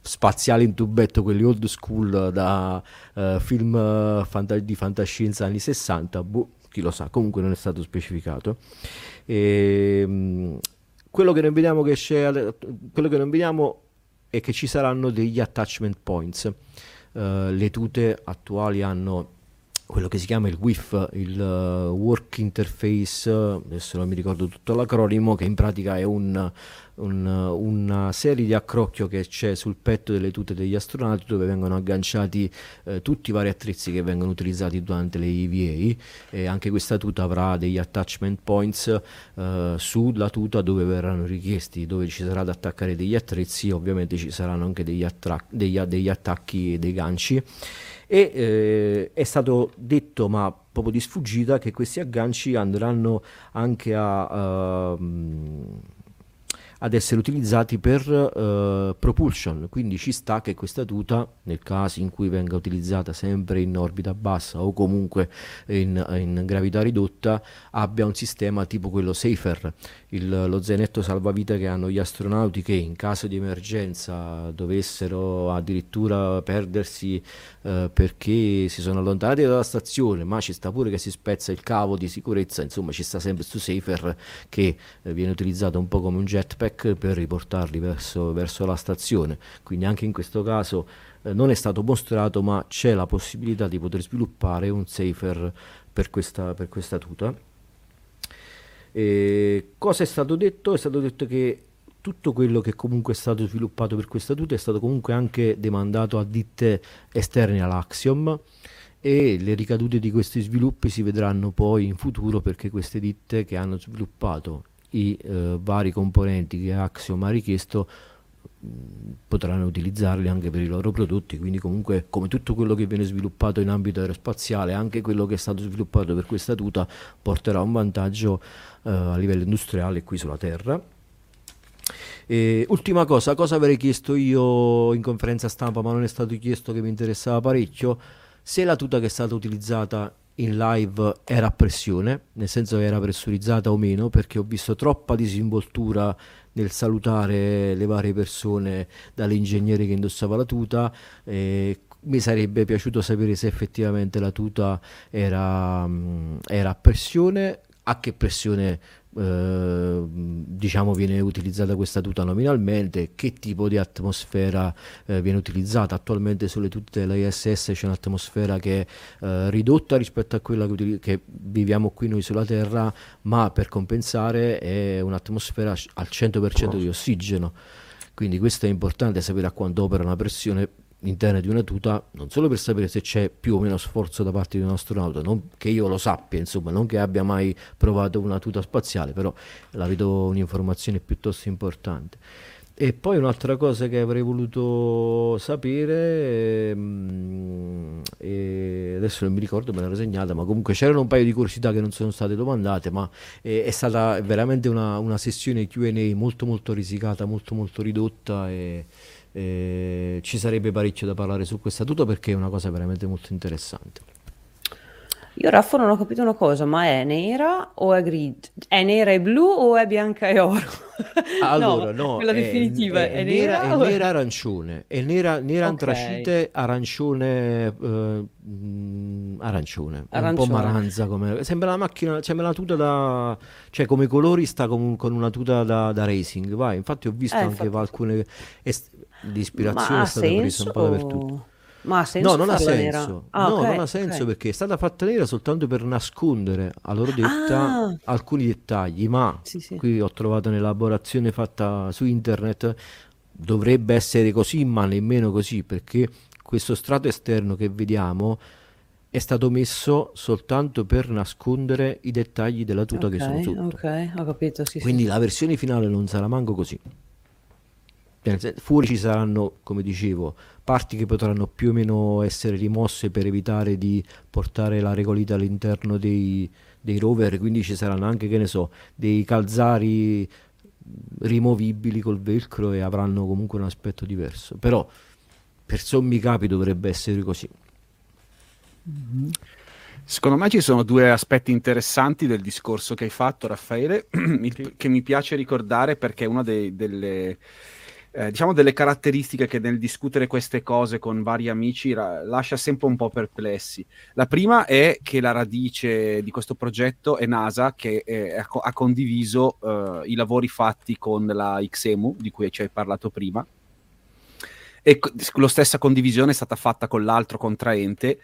spaziale in tubetto, quelli old school da uh, film uh, fanta- di fantascienza anni 60, boh, chi lo sa, comunque non è stato specificato. E, ehm, quello che non vediamo che c'è, quello che non vediamo è che ci saranno degli attachment points. Uh, le tute attuali hanno quello che si chiama il WIF, il uh, Work Interface, adesso non mi ricordo tutto l'acronimo, che in pratica è un, un, una serie di accrocchio che c'è sul petto delle tute degli astronauti dove vengono agganciati eh, tutti i vari attrezzi che vengono utilizzati durante le EVA e anche questa tuta avrà degli attachment points eh, sulla tuta dove verranno richiesti, dove ci sarà da attaccare degli attrezzi, ovviamente ci saranno anche degli, attra- degli, degli attacchi e dei ganci e eh, è stato detto ma proprio di sfuggita che questi agganci andranno anche a... Uh, ad essere utilizzati per uh, propulsion, quindi ci sta che questa tuta, nel caso in cui venga utilizzata sempre in orbita bassa o comunque in, in gravità ridotta, abbia un sistema tipo quello Safer, il, lo zainetto salvavita che hanno gli astronauti che in caso di emergenza dovessero addirittura perdersi uh, perché si sono allontanati dalla stazione, ma ci sta pure che si spezza il cavo di sicurezza, insomma ci sta sempre questo Safer che uh, viene utilizzato un po' come un jetpack jetpack per riportarli verso, verso la stazione. Quindi anche in questo caso eh, non è stato mostrato, ma c'è la possibilità di poter sviluppare un safer per questa, per questa tuta. E cosa è stato detto? È stato detto che tutto quello che comunque è stato sviluppato per questa tuta è stato comunque anche demandato a ditte esterne all'Axiom e le ricadute di questi sviluppi si vedranno poi in futuro perché queste ditte che hanno sviluppato i eh, vari componenti che Axiom ha richiesto potranno utilizzarli anche per i loro prodotti, quindi comunque come tutto quello che viene sviluppato in ambito aerospaziale, anche quello che è stato sviluppato per questa tuta porterà un vantaggio eh, a livello industriale qui sulla Terra. E, ultima cosa, cosa avrei chiesto io in conferenza stampa, ma non è stato chiesto che mi interessava parecchio, se la tuta che è stata utilizzata in live era a pressione, nel senso che era pressurizzata o meno, perché ho visto troppa disinvoltura nel salutare le varie persone dall'ingegnere che indossava la tuta. Eh, mi sarebbe piaciuto sapere se effettivamente la tuta era, mm, era a pressione, a che pressione eh, diciamo viene utilizzata questa tuta nominalmente, che tipo di atmosfera eh, viene utilizzata. Attualmente sulle tute della ISS c'è un'atmosfera che è eh, ridotta rispetto a quella che, che, viviamo qui noi sulla Terra, ma per compensare è un'atmosfera al 100% di ossigeno. Quindi questo è importante sapere a quanto opera una pressione interna di una tuta, non solo per sapere se c'è più o meno sforzo da parte di un astronauta, non che io lo sappia, insomma, non che abbia mai provato una tuta spaziale, però la vedo un'informazione piuttosto importante. E poi un'altra cosa che avrei voluto sapere, ehm, e adesso non mi ricordo, me l'ero segnata, ma comunque c'erano un paio di curiosità che non sono state domandate, ma è, è stata veramente una, una sessione QA molto molto risicata, molto molto ridotta. E, eh, ci sarebbe parecchio da parlare su questa tuta perché è una cosa veramente molto interessante. Io Raffo non ho capito una cosa, ma è nera o è grigio? È nera e blu o è bianca e oro? <laughs> Allora, no, no quella è, definitiva è, è, è nera, nera, è nera arancione, è nera, nera okay. antracite arancione eh, arancione, arancione, un po' maranza come, sembra la macchina, sembra la tuta da cioè come colori sta con, con una tuta da, da, racing, vai, infatti ho visto eh, anche infatti... alcune est- di ispirazione è stata presa un po' dappertutto. Ma ha senso? No, non ha senso. Ah, no, okay, non ha senso okay. perché è stata fatta nera soltanto per nascondere a loro detta ah. alcuni dettagli. Ma sì, sì. qui ho trovato un'elaborazione fatta su internet. Dovrebbe essere così, ma nemmeno così perché questo strato esterno che vediamo è stato messo soltanto per nascondere i dettagli della tuta okay, che sono sotto. Ok, ho capito. Sì, Quindi la versione finale non sarà manco così. Fuori ci saranno, come dicevo, parti che potranno più o meno essere rimosse per evitare di portare la regolita all'interno dei, dei rover, quindi ci saranno anche, che ne so, dei calzari rimovibili col velcro e avranno comunque un aspetto diverso. Però per sommi capi dovrebbe essere così. Mm-hmm. Secondo me ci sono due aspetti interessanti del discorso che hai fatto, Raffaele, <clears throat> che mi piace ricordare perché è una dei, delle eh, diciamo delle caratteristiche che nel discutere queste cose con vari amici ra- lascia sempre un po' perplessi. La prima è che la radice di questo progetto è NASA che è, ha, ha, condiviso uh, i lavori fatti con la XEMU di cui ci hai parlato prima e co- la stessa condivisione è stata fatta con l'altro contraente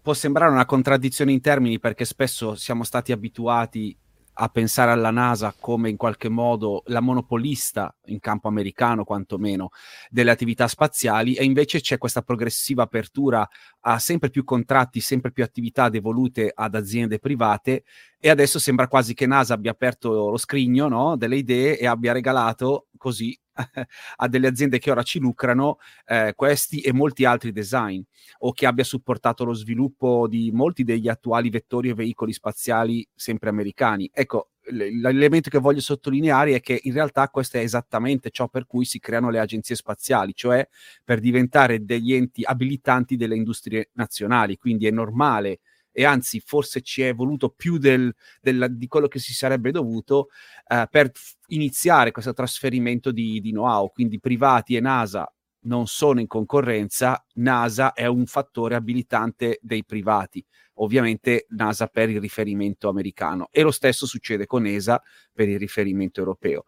può sembrare una contraddizione in termini perché spesso siamo stati abituati a pensare alla NASA come in qualche modo la monopolista in campo americano quantomeno delle attività spaziali e invece c'è questa progressiva apertura a sempre più contratti, sempre più attività devolute ad aziende private e adesso sembra quasi che NASA abbia aperto lo scrigno no, delle idee e abbia regalato così <laughs> a delle aziende che ora ci lucrano eh, questi e molti altri design o che abbia supportato lo sviluppo di molti degli attuali vettori e veicoli spaziali sempre americani. Ecco, l'elemento che voglio sottolineare è che in realtà questo è esattamente ciò per cui si creano le agenzie spaziali, cioè per diventare degli enti abilitanti delle industrie nazionali. Quindi è normale e anzi forse ci è voluto più del, del, di quello che si sarebbe dovuto eh, per iniziare questo trasferimento di, di know-how. Quindi privati e NASA non sono in concorrenza, NASA è un fattore abilitante dei privati, ovviamente NASA per il riferimento americano e lo stesso succede con ESA per il riferimento europeo.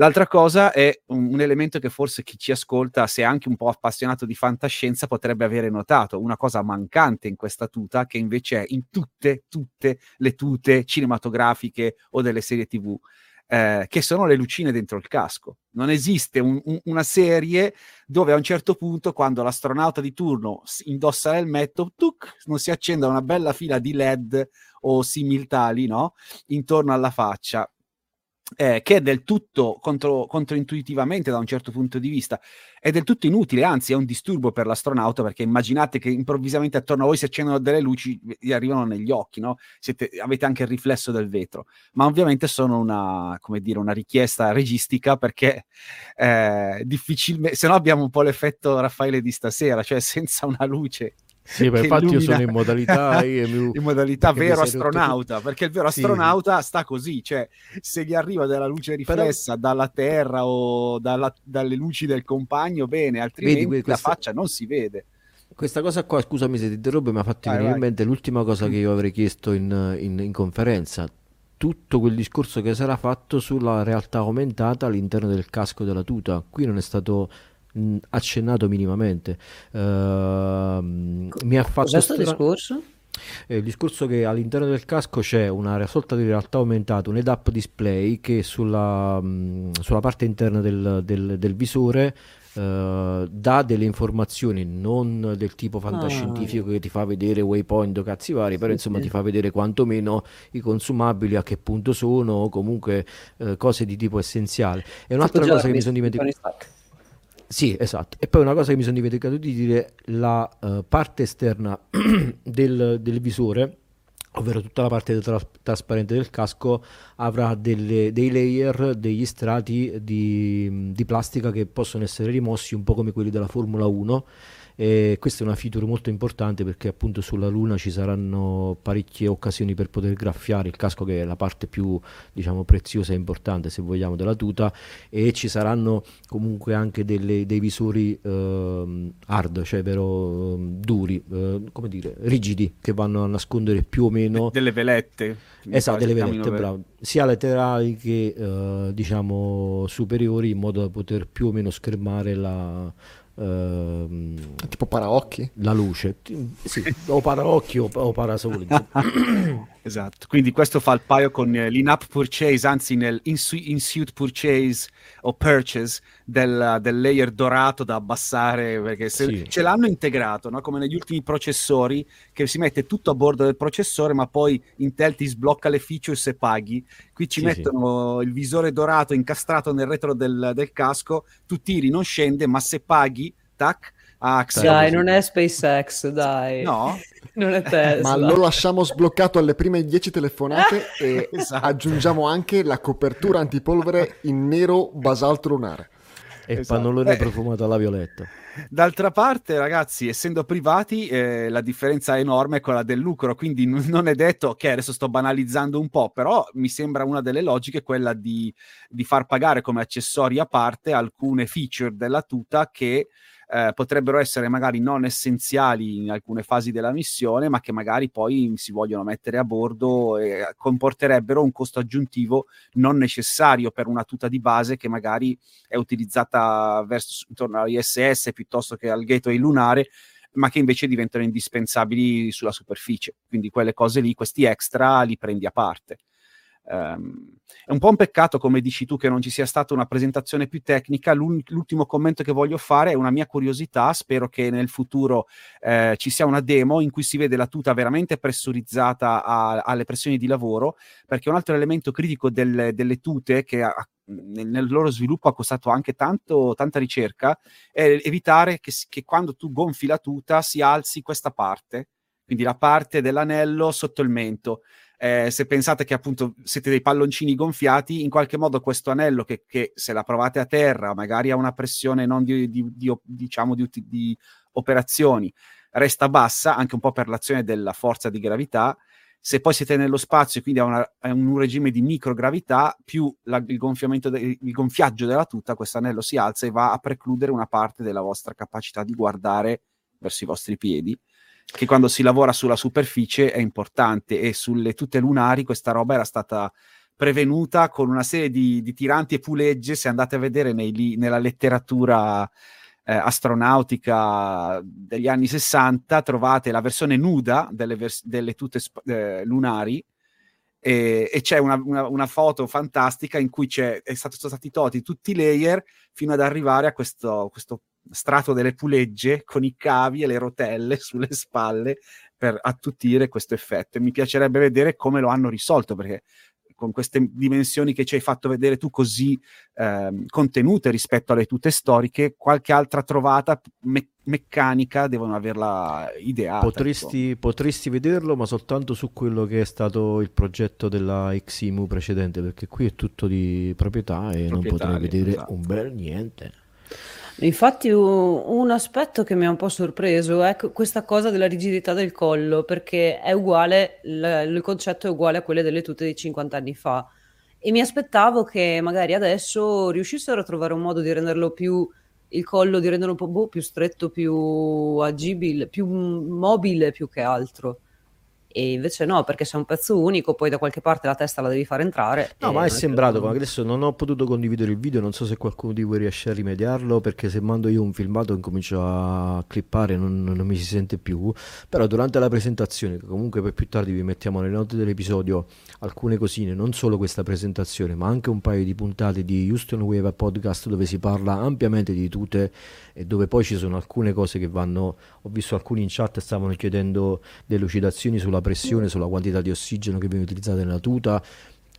L'altra cosa è un, un, elemento che forse chi ci ascolta, se è anche un po' appassionato di fantascienza, potrebbe avere notato, una cosa mancante in questa tuta che invece è in tutte, tutte le tute cinematografiche o delle serie tv. Eh, che sono le lucine dentro il casco. Non esiste un, un, una serie dove a un certo punto, quando l'astronauta di turno indossa l'elmetto, tuc, non si accenda una bella fila di LED o similtali no? intorno alla faccia eh, che è del tutto contro, controintuitivamente da un certo punto di vista, è del tutto inutile, anzi è un disturbo per l'astronauta perché immaginate che improvvisamente attorno a voi si accendono delle luci, vi arrivano negli occhi, no? Siete, avete anche il riflesso del vetro, ma ovviamente sono una, dire, una richiesta registica perché eh, difficilmente, se no abbiamo un po' l'effetto Raffaele di stasera, cioè senza una luce sì, ma infatti illumina... io sono in modalità, <laughs> in modalità vero astronauta, tutto... perché il vero astronauta sì. sta così, cioè se gli arriva della luce riflessa Però... dalla Terra o dalla, dalle luci del compagno, bene, altrimenti Vedi, questa... la faccia non si vede. Questa cosa qua, scusami se ti interrompo, mi ha fatto venire in mente l'ultima cosa che io avrei chiesto in, in, in conferenza tutto quel discorso che sarà fatto sulla realtà aumentata all'interno del casco della tuta. Qui non è stato accennato minimamente. Uh, mi ha fatto Cos'è questo stra... discorso? Eh, il discorso che all'interno del casco c'è una sorta di realtà aumentata, un head-up display che sulla, mh, sulla parte interna del, del, del visore Uh, dà delle informazioni non del tipo fantascientifico ah. che ti fa vedere waypoint o cazzi vari, sì, però insomma sì. ti fa vedere quantomeno i consumabili a che punto sono o comunque uh, cose di tipo essenziale. E un'altra cosa che mi sono dimenticato sì, esatto. E poi una cosa che mi sono dimenticato di dire, la uh, parte esterna <clears throat> del, del, visore, ovvero tutta la parte tra- trasparente del casco, avrà delle, dei layer, degli strati di, di plastica che possono essere rimossi un po' come quelli della Formula 1 e questa è una feature molto importante perché appunto sulla Luna ci saranno parecchie occasioni per poter graffiare il casco che è la parte più diciamo preziosa e importante se vogliamo della tuta e ci saranno comunque anche delle, dei visori eh, hard, cioè vero eh, duri, eh, come dire, rigidi che vanno a nascondere più o meno delle velette. Esatto, delle velette, bravo. Sia laterali che eh, diciamo superiori in modo da poter più o meno schermare la Ehm, tipo paraocchi? La luce, sì, <laughs> o paraocchi o, o parasoli. <laughs> <clears throat> esatto, quindi questo fa il paio con eh, l'in-app purchase, anzi nel in-suit purchase o purchase del, del, layer dorato da abbassare, perché se sì. ce l'hanno integrato, no? come negli ultimi processori, che si mette tutto a bordo del processore, ma poi Intel ti sblocca le features e paghi. Qui ci sì, mettono sì. il visore dorato incastrato nel retro del, del casco, tu tiri, non scende, ma se paghi, tac, Ah, dai, non è SpaceX, dai. No? <laughs> non è Tesla. Ma lo lasciamo sbloccato alle prime 10 telefonate <laughs> e esatto. aggiungiamo anche la copertura antipolvere in nero basalto lunare. E esatto. pannolone eh. profumato alla violetta. D'altra parte, ragazzi, essendo privati, eh, la differenza è enorme quella del lucro, quindi n- non è detto che adesso sto banalizzando un po', però mi sembra una delle logiche quella di, di far pagare come accessori a parte alcune feature della tuta che eh, potrebbero essere magari non essenziali in alcune fasi della missione, ma che magari poi si vogliono mettere a bordo e comporterebbero un costo aggiuntivo non necessario per una tuta di base che magari è utilizzata verso, intorno all'ISS piuttosto che al gateway lunare ma che invece diventano indispensabili sulla superficie. Quindi quelle cose lì, questi extra, li prendi a parte. Um, è un po' un peccato, come dici tu, che non ci sia stata una presentazione più tecnica. l'ultimo commento che voglio fare è una mia curiosità. Spero che nel futuro eh, ci sia una demo in cui si vede la tuta veramente pressurizzata a, alle pressioni di lavoro, perché un altro elemento critico del, delle tute che ha, nel, loro sviluppo ha costato anche tanto, tanta ricerca è evitare che, che quando tu gonfi la tuta si alzi questa parte, quindi la parte dell'anello sotto il mento eh, se pensate che appunto siete dei palloncini gonfiati, in qualche modo questo anello che, che se la provate a terra, magari a una pressione non di, di, di diciamo di, di, operazioni, resta bassa anche un po' per l'azione della forza di gravità. Se poi siete nello spazio, quindi a, una, a un regime di microgravità, più la, il, gonfiamento de, il gonfiaggio della tuta, questo anello si alza e va a precludere una parte della vostra capacità di guardare verso i vostri piedi che quando si lavora sulla superficie è importante e sulle tute lunari questa roba era stata prevenuta con una serie di, di tiranti e pulegge, se andate a vedere nei, nella letteratura eh, astronautica degli anni 60 trovate la versione nuda delle, vers- delle tute sp- eh, lunari e, e c'è una, una, una, foto fantastica in cui c'è, è stato, sono stati tolti tutti i layer fino ad arrivare a questo, questo strato delle pulegge con i cavi e le rotelle <laughs> sulle spalle per attutire questo effetto. E mi piacerebbe vedere come lo hanno risolto perché con queste dimensioni che ci hai fatto vedere tu così eh, contenute rispetto alle tute storiche, qualche altra trovata me- meccanica devono averla ideata. Potresti, potresti, vederlo, ma soltanto su quello che è stato il progetto della Ximu precedente, perché qui è tutto di proprietà e non potrei vedere esatto. un bel niente. Infatti un aspetto che mi ha un po' sorpreso è questa cosa della rigidità del collo, perché è uguale, il concetto è uguale a quelle delle tute di 50 anni fa. E mi aspettavo che magari adesso riuscissero a trovare un modo di renderlo più, il collo, di renderlo un po' boh, più stretto, più agibile, più mobile più che altro e invece no, perché se è un pezzo unico, poi da qualche parte la testa la devi far entrare. No, ma è sembrato, ma adesso non ho potuto condividere il video, non so se qualcuno di voi riesce a rimediarlo, perché se mando io un filmato incomincio a clippare, non, non mi si sente più, però durante la presentazione, comunque poi più tardi vi mettiamo nelle note dell'episodio alcune cosine, non solo questa presentazione, ma anche un paio di puntate di Houston Wave Podcast dove si parla ampiamente di tute e dove poi ci sono alcune cose che vanno, ho visto alcuni in chat stavano chiedendo delucidazioni sulla pressione, sulla quantità di ossigeno che viene utilizzata nella tuta,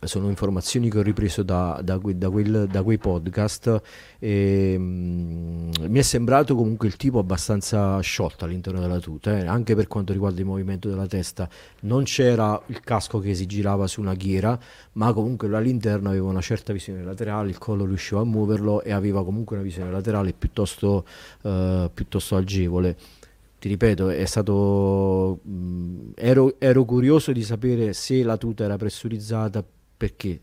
sono informazioni che ho ripreso da, da, da, quel, da quei podcast. E um, mi è sembrato comunque il tipo abbastanza sciolto all'interno della tuta eh, anche per quanto riguarda il movimento della testa. Non c'era il casco che si girava su una ghiera ma comunque all'interno aveva una certa visione laterale il collo riusciva a muoverlo e aveva comunque una visione laterale piuttosto, uh, piuttosto agevole ti ripeto, è stato. Mh, ero, ero, curioso di sapere se la tuta era pressurizzata perché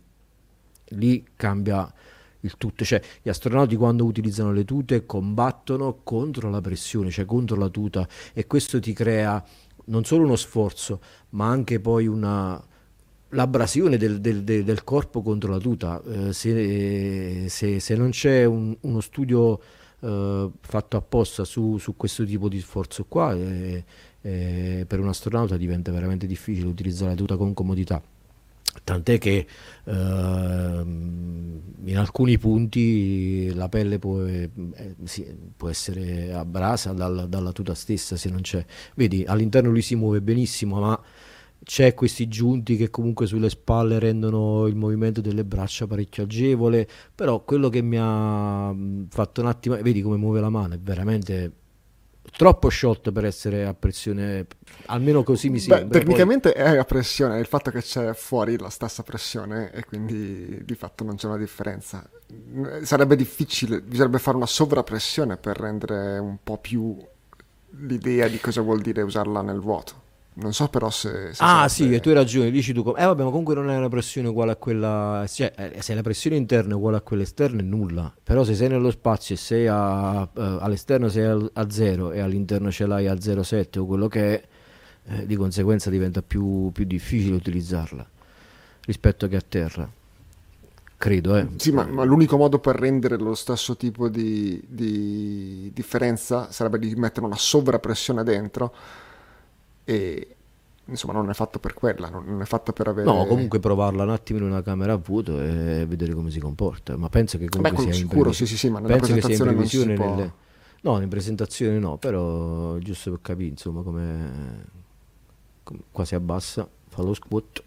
lì cambia il tutto, cioè gli astronauti quando utilizzano le tute combattono contro la pressione, cioè contro la tuta e questo ti crea non solo uno sforzo ma anche poi una l'abrasione del, del, del, del corpo contro la tuta. Eh, se, se, se, non c'è un, uno studio eh, fatto apposta su, su, questo tipo di sforzo qua, eh, eh, per un astronauta diventa veramente difficile utilizzare la tuta con comodità. Tant'è che uh, in alcuni punti la pelle può, eh, sì, può essere abrasa dal, dalla tuta stessa se non c'è. Vedi, all'interno lui si muove benissimo, ma c'è questi giunti che comunque sulle spalle rendono il movimento delle braccia parecchio agevole. Però quello che mi ha fatto un attimo, vedi come muove la mano, è veramente troppo shot per essere a pressione, almeno così mi sembra. Beh, tecnicamente poi... è a pressione, è il fatto che c'è fuori la stessa pressione e quindi di fatto non c'è una differenza. Sarebbe difficile, bisognerebbe fare una sovrappressione per rendere un po' più l'idea di cosa vuol dire usarla nel vuoto. Non so però se... se ah sì, tu hai ragione, dici tu... Eh vabbè, ma comunque non è una pressione uguale a quella... Cioè, eh, se la pressione interna è uguale a quella esterna è nulla. Però se sei nello spazio e sei a, uh, all'esterno sei a, a 0 e all'interno ce l'hai a 0,7 o quello che è, eh, di conseguenza diventa più, più difficile utilizzarla rispetto che a terra. credo. Eh. Sì, ma, ma, l'unico modo per rendere lo stesso tipo di, di, differenza sarebbe di mettere una sovrappressione dentro e insomma non è fatto per quella, non è fatto per avere... No, comunque provarla un attimo in una camera a vuoto e vedere come si comporta, ma penso che comunque Beh, sia sicuro, sì, sì, sì, ma nella penso presentazione non si può... Nelle... No, in presentazione no, però giusto per capire insomma come, quasi abbassa, fa lo squat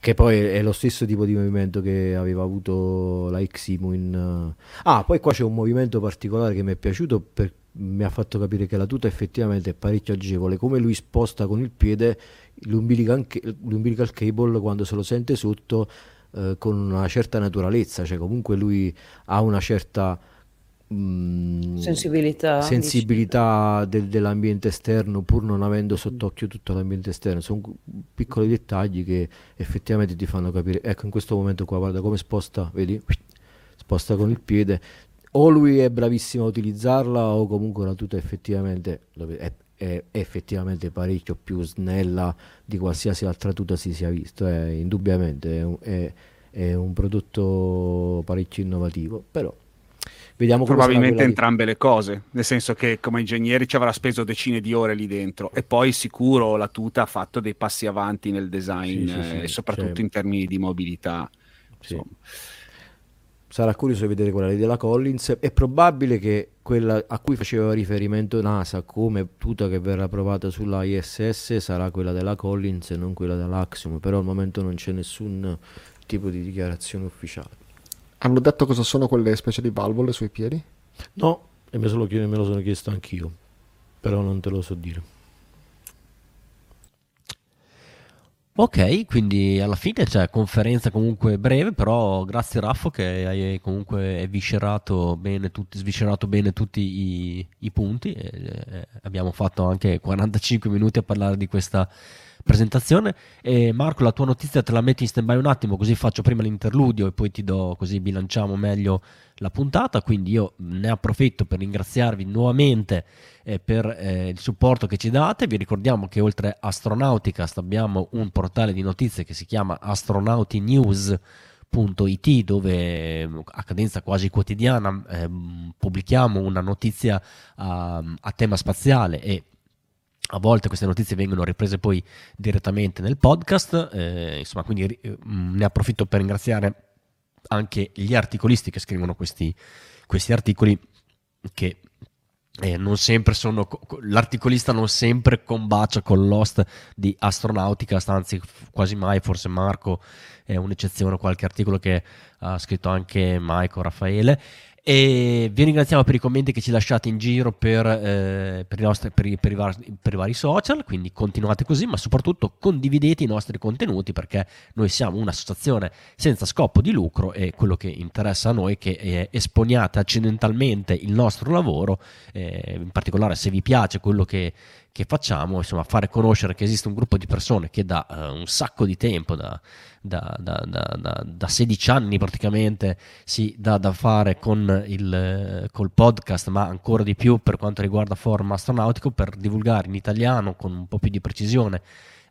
che poi è lo stesso tipo di movimento che aveva avuto la Ximo in... Ah, poi qua c'è un movimento particolare che mi è piaciuto, per... mi ha fatto capire che la tuta effettivamente è parecchio agevole, come lui sposta con il piede l'umbilical, l'umbilical cable quando se lo sente sotto eh, con una certa naturalezza, cioè comunque lui ha una certa mh, sensibilità, sensibilità del, dell'ambiente esterno pur non avendo sott'occhio tutto l'ambiente esterno. Sono piccoli dettagli che effettivamente ti fanno capire. Ecco in questo momento qua guarda come sposta vedi? Sposta con il piede o lui è bravissimo a utilizzarla o comunque la tuta effettivamente è, è effettivamente parecchio più snella di qualsiasi altra tuta si sia visto è, indubbiamente è un, è, è un prodotto parecchio innovativo però Vediamo Probabilmente entrambe le cose, nel senso che come ingegneri ci avrà speso decine di ore lì dentro e poi sicuro la tuta ha fatto dei passi avanti nel design sì, sì, sì, e soprattutto cioè... in termini di mobilità. Sarà curioso vedere quella della Collins. È probabile che quella a cui faceva riferimento NASA come tuta che verrà provata sulla ISS sarà quella della Collins e non quella dell'Axiom, però al momento non c'è nessun tipo di dichiarazione ufficiale. Hanno detto cosa sono quelle specie di valvole sui piedi? No, e me, lo, me lo sono chiesto anch'io, però non te lo so dire. Ok, quindi alla fine c'è conferenza comunque breve, però grazie Raffo che hai comunque eviscerato bene tutti, sviscerato bene tutti i, i punti. E, e abbiamo fatto anche 45 minuti a parlare di questa presentazione. E Marco, la tua notizia te la metti in stand by un attimo, così faccio prima l'interludio e poi ti do, così bilanciamo meglio la puntata. Quindi io ne approfitto per ringraziarvi nuovamente eh, per eh, il supporto che ci date. Vi ricordiamo che oltre a Astronauticast abbiamo un portale di notizie che si chiama Astronauti News. It, dove a cadenza quasi quotidiana eh, pubblichiamo una notizia a, a tema spaziale e a volte queste notizie vengono riprese poi direttamente nel podcast, eh, insomma, quindi eh, ne approfitto per ringraziare anche gli articolisti che scrivono questi, questi articoli che eh, non sempre sono l'articolista non sempre combacia con l'host di astronautica anzi quasi mai forse Marco è un'eccezione qualche articolo che ha scritto anche Mike o Raffaele e vi ringraziamo per i commenti che ci lasciate in giro per, eh, per, i, nostri, per, i, per, i, vari, per i vari social, quindi continuate così, ma soprattutto condividete i nostri contenuti perché noi siamo un'associazione senza scopo di lucro e quello che interessa a noi è che eh, esponiate accidentalmente il nostro lavoro, eh, in particolare se vi piace quello che, che facciamo, insomma, fare conoscere che esiste un gruppo di persone che da uh, un sacco di tempo, da, da, da, da 16 anni praticamente, si dà da fare con il col podcast, ma ancora di più per quanto riguarda Forum Astronautico, per divulgare in italiano con un po' più di precisione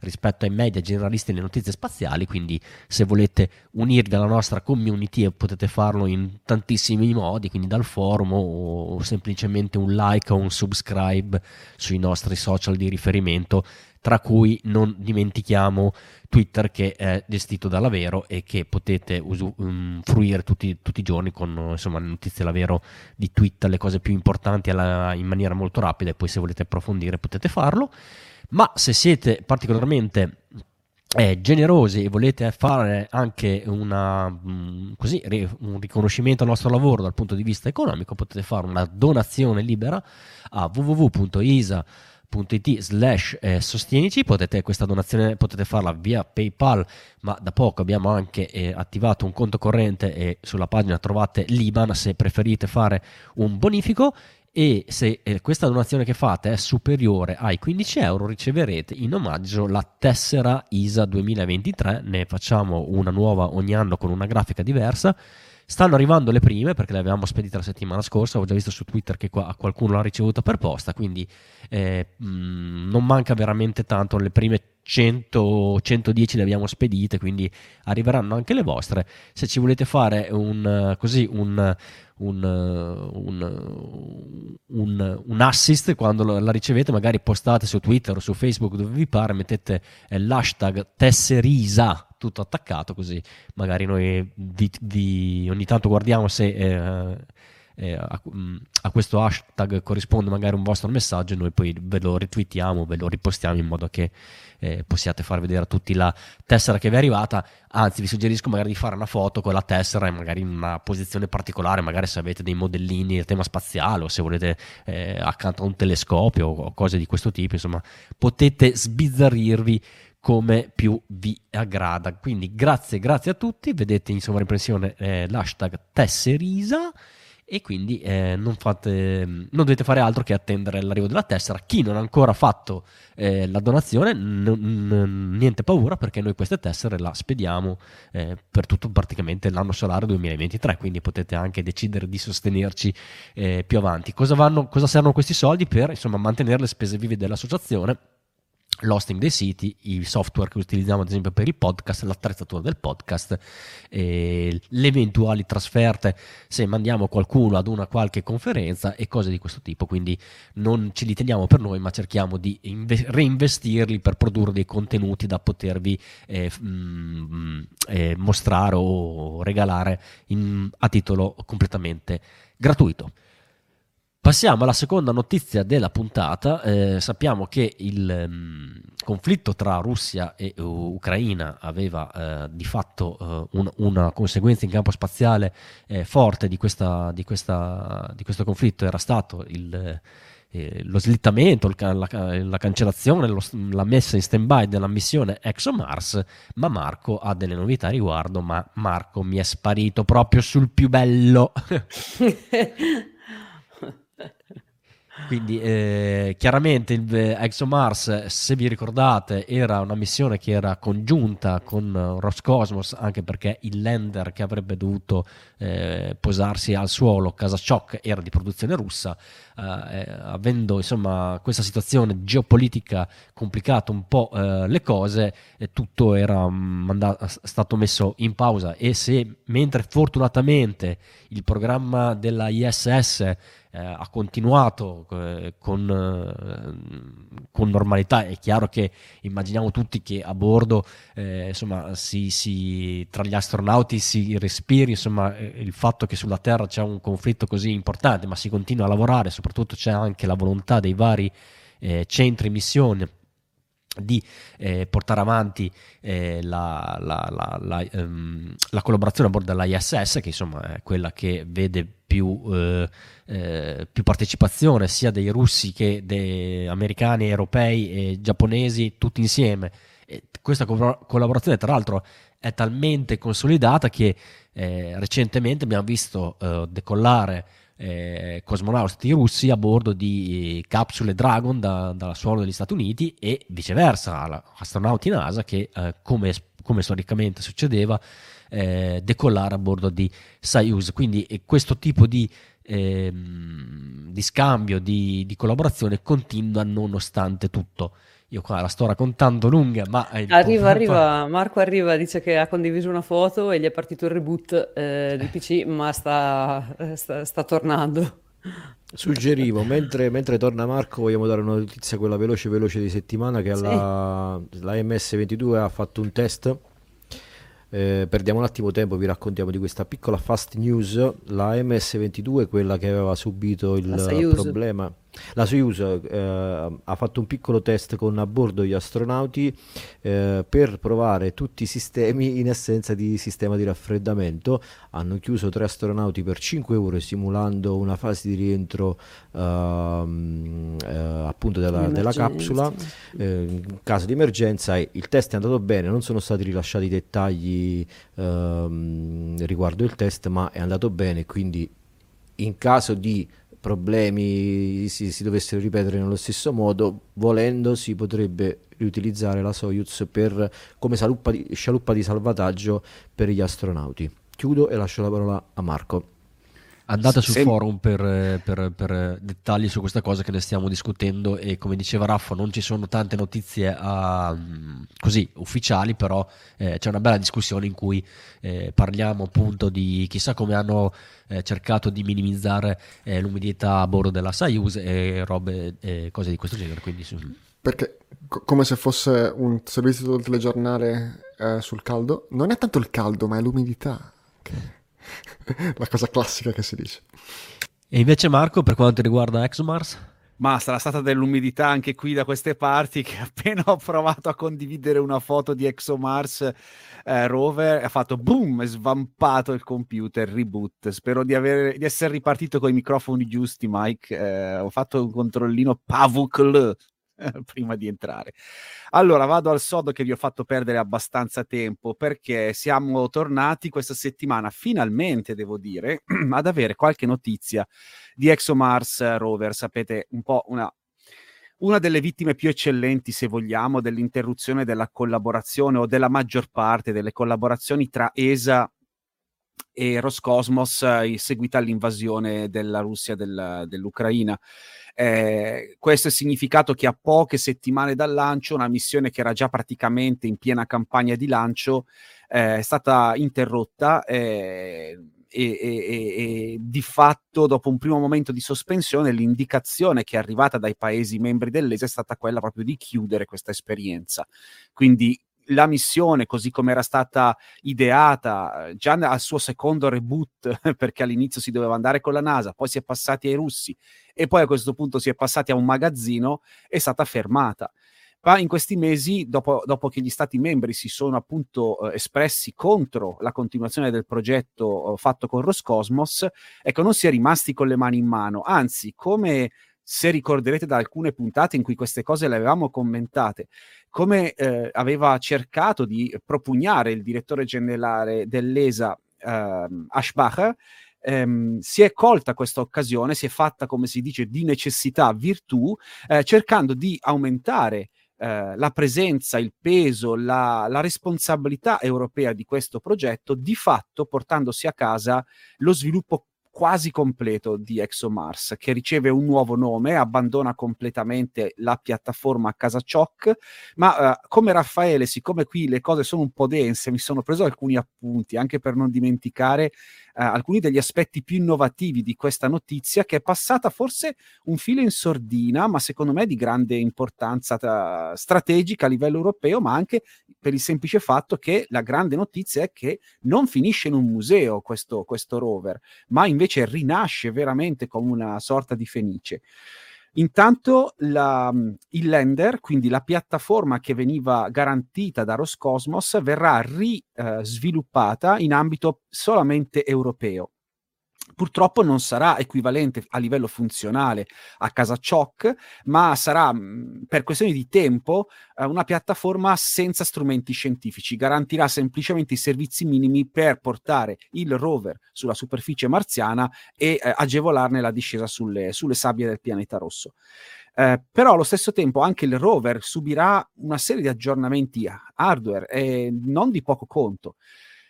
rispetto ai media generalisti delle notizie spaziali, quindi se volete unirvi alla nostra community potete farlo in tantissimi modi, quindi dal forum o semplicemente un like o un subscribe sui nostri social di riferimento, tra cui non dimentichiamo Twitter che è gestito da Lavero e che potete usu- um, fruire tutti, tutti, i giorni con insomma, notizie Lavero di Twitter, le cose più importanti alla, in maniera molto rapida e poi se volete approfondire potete farlo ma se siete particolarmente eh, generosi e volete fare anche una, mh, mm, così, un riconoscimento al nostro lavoro dal punto di vista economico, potete fare una donazione libera a www.isa.it slash eh, sostienici. Potete questa donazione potete farla via paypal ma da poco abbiamo anche eh, attivato un conto corrente e sulla pagina trovate l'IBAN se preferite fare un bonifico e se eh, questa donazione che fate è superiore ai 15 euro riceverete in omaggio la tessera ISA 2023, ne facciamo una nuova ogni anno con una grafica diversa. Stanno arrivando le prime perché le avevamo spedite la settimana scorsa, ho già visto su Twitter che qua, qualcuno l'ha ricevuta per posta, quindi eh, mh, mm, non manca veramente tanto, le prime 100, 110 le abbiamo spedite, quindi arriveranno anche le vostre. Se ci volete fare un, così, un, un, un, un, un, assist quando la ricevete, magari postate su Twitter o su Facebook dove vi pare, mettete l'hashtag Tesserisa tutto attaccato così magari noi vi, vi ogni tanto guardiamo se eh, eh, a, mm, a, questo hashtag corrisponde magari un vostro messaggio e noi poi ve lo retweetiamo, ve lo ripostiamo in modo che eh, possiate far vedere a tutti la tessera che vi è arrivata. Anzi, vi suggerisco magari di fare una foto con la tessera e magari in una posizione particolare, magari se avete dei modellini del tema spaziale o se volete eh, accanto a un telescopio o cose di questo tipo, insomma, potete sbizzarrirvi come più vi aggrada. Quindi grazie, grazie a tutti. Vedete in sovraimpressione eh, l'hashtag Tesserisa e quindi eh, non, fate, non, dovete fare altro che attendere l'arrivo della tessera. Chi non ha ancora fatto eh, la donazione, n- n- niente paura perché noi queste tessere la spediamo eh, per tutto praticamente l'anno solare 2023, quindi potete anche decidere di sostenerci eh, più avanti. Cosa, vanno, cosa servono questi soldi per insomma, mantenere le spese vive dell'associazione? L'hosting dei siti, i software che utilizziamo ad esempio per il podcast, l'attrezzatura del podcast, eh, le eventuali trasferte se mandiamo qualcuno ad una qualche conferenza e cose di questo tipo. Quindi non ce li teniamo per noi, ma cerchiamo di inve- reinvestirli per produrre dei contenuti da potervi eh, mm, eh, mostrare o regalare in, a titolo completamente gratuito. Passiamo alla seconda notizia della puntata. Eh, sappiamo che il um, conflitto tra Russia e uh, Ucraina aveva uh, di fatto uh, un, una conseguenza in campo spaziale eh, forte di, questa, di, questa, di, questo conflitto. Era stato il, eh, lo slittamento, il, la, la, cancellazione, lo, la messa in stand-by della missione ExoMars. Ma Marco ha delle novità a riguardo. Ma Marco mi è sparito proprio sul più bello. <laughs> <laughs> Quindi eh, chiaramente il eh, ExoMars, se vi ricordate, era una missione che era congiunta con Roscosmos, anche perché il lander che avrebbe dovuto eh, posarsi al suolo, Kasachok, era di produzione russa. Eh, eh, avendo insomma questa situazione geopolitica complicato un po' eh, le cose, tutto era mandato, stato messo in pausa e se mentre fortunatamente il programma della ISS eh, ha continuato eh, con, eh, con, normalità. È chiaro che immaginiamo tutti che a bordo eh, insomma, si, si, tra gli astronauti si respiri insomma, eh, il fatto che sulla Terra c'è un conflitto così importante, ma si continua a lavorare, soprattutto c'è anche la volontà dei vari centri missione di eh, portare avanti eh, la, la, la, um, la, collaborazione a bordo dell'ISS, che insomma è quella che vede più, eh, eh, più partecipazione sia dei russi che dei americani, europei e giapponesi tutti insieme. E questa co- collaborazione, tra l'altro, è talmente consolidata che eh, recentemente abbiamo visto eh, decollare eh, cosmonauti russi a bordo di capsule Dragon da, dal suolo degli Stati Uniti e viceversa, astronauti NASA che eh, come, come, storicamente succedeva eh, decollare a bordo di Soyuz. Quindi questo tipo di, ehm, di scambio, di, di collaborazione continua nonostante tutto. Io qua la sto raccontando lunga, ma... Arriva, arriva, Marco arriva, dice che ha condiviso una foto e gli è partito il reboot eh, del PC, ma sta, sta, sta tornando. Suggerivo, mentre, mentre, torna Marco, vogliamo dare una notizia, quella veloce veloce di settimana, che sì. la, la MS22 ha fatto un test eh, perdiamo un attimo tempo, vi raccontiamo di questa piccola fast news. La MS22, quella che aveva subito il problema la Soyuz eh, ha fatto un piccolo test con a bordo gli astronauti eh, per provare tutti i sistemi in essenza di sistema di raffreddamento. Hanno chiuso tre astronauti per 5 ore simulando una fase di rientro ehm, eh, appunto della, della capsula. Eh, in caso di emergenza il test è andato bene, non sono stati rilasciati dettagli ehm, riguardo il test, ma è andato bene, quindi in caso di problemi si, si, dovessero ripetere nello stesso modo, volendo si potrebbe riutilizzare la Soyuz per, come di, scialuppa di salvataggio per gli astronauti. chiudo e lascio la parola a Marco. Andate sul Sem- forum per, per, per, dettagli su questa cosa che ne stiamo discutendo e come diceva Raffa non ci sono tante notizie uh, così ufficiali però eh, c'è una bella discussione in cui eh, parliamo appunto di chissà come hanno eh, cercato di minimizzare eh, l'umidità a bordo della Soyuz e robe e cose di questo genere quindi, su... perché co- come se fosse un servizio del telegiornale eh, sul caldo. Non è tanto il caldo ma è l'umidità che <laughs> la cosa classica che si dice. E invece Marco, per quanto riguarda ExoMars? Ma sarà stata dell'umidità anche qui da queste parti <laughs> che appena ho provato a condividere una foto di ExoMars eh, rover ha fatto boom, è svampato il computer, reboot. Spero di, avere, di essere ripartito con i microfoni giusti, Mike. Eh, ho fatto un controllino Pavukl <laughs> prima di entrare. Allora, vado al sodo che vi ho fatto perdere abbastanza tempo perché siamo tornati questa settimana, finalmente devo dire, <clears throat> ad avere qualche notizia di ExoMars rover. Sapete, un po' una una delle vittime più eccellenti, se vogliamo, dell'interruzione della collaborazione o della maggior parte delle collaborazioni tra ESA e Roscosmos eh, seguita all'invasione della Russia del, dell'Ucraina. Eh, questo è significato che a poche settimane dal lancio, una missione che era già praticamente in piena campagna di lancio, eh, è stata interrotta. Eh, e, e, e, di fatto, dopo un primo momento di sospensione, l'indicazione che è arrivata dai Paesi membri dell'ESA è stata quella proprio di chiudere questa esperienza. Quindi la missione, così come era stata ideata già al suo secondo reboot, <laughs> perché all'inizio si doveva andare con la NASA, poi si è passati ai russi e poi a questo punto si è passati a un magazzino, è stata fermata. Ma in questi mesi, dopo, dopo che gli Stati membri si sono appunto eh, espressi contro la continuazione del progetto eh, fatto con Roscosmos, ecco, non si è rimasti con le mani in mano, anzi, come se ricorderete da alcune puntate in cui queste cose le avevamo commentate, come eh, aveva cercato di propugnare il direttore generale dell'ESA, eh, Ashbacher, ehm, si è colta questa occasione, si è fatta, come si dice, di necessità virtù, eh, cercando di aumentare eh, la presenza, il peso, la, la, responsabilità europea di questo progetto, di fatto portandosi a casa lo sviluppo quasi completo di ExoMars, che riceve un nuovo nome, abbandona completamente la piattaforma a casa Choc, ma uh, come Raffaele, siccome qui le cose sono un po' dense, mi sono preso alcuni appunti, anche per non dimenticare alcuni degli aspetti più innovativi di questa notizia, che è passata forse un filo in sordina, ma secondo me di grande importanza tra- uh, strategica a livello europeo, ma anche per il semplice fatto che la grande notizia è che non finisce in un museo questo, questo rover, ma invece rinasce veramente come una sorta di fenice. Intanto la, il lender, quindi la piattaforma che veniva garantita da Roscosmos, verrà risviluppata eh, in ambito solamente europeo purtroppo non sarà equivalente a livello funzionale a casa Choc, ma sarà per questioni di tempo eh, una piattaforma senza strumenti scientifici, garantirà semplicemente i servizi minimi per portare il rover sulla superficie marziana e eh, agevolarne la discesa sulle, sulle sabbie del pianeta rosso. Eh, però allo stesso tempo anche il rover subirà una serie di aggiornamenti hardware e non di poco conto.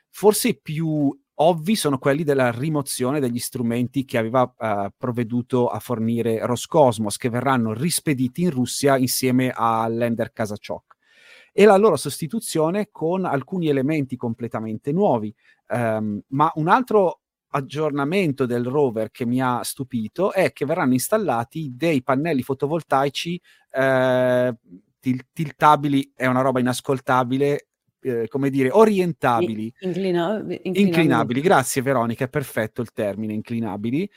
Forse i più ovvi sono quelli della rimozione degli strumenti che aveva uh, provveduto a fornire Roscosmos, che verranno rispediti in Russia insieme all'Ender Kazachok e la loro sostituzione con alcuni elementi completamente nuovi. Um, ma un altro aggiornamento del rover che mi ha stupito è che verranno installati dei pannelli fotovoltaici eh, tiltabili, è una roba inascoltabile, eh, come dire, orientabili. Inclinabili. inclinabili. Grazie Veronica, è perfetto il termine, inclinabili.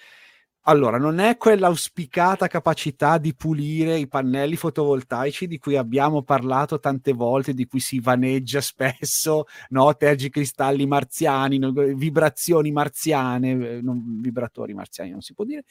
Allora, non è quell'auspicata capacità di pulire i pannelli fotovoltaici di cui abbiamo parlato tante volte, di cui si vaneggia spesso, no? tergicristalli marziani, no? vibrazioni marziane, eh, non, vibratori marziani non si può dire,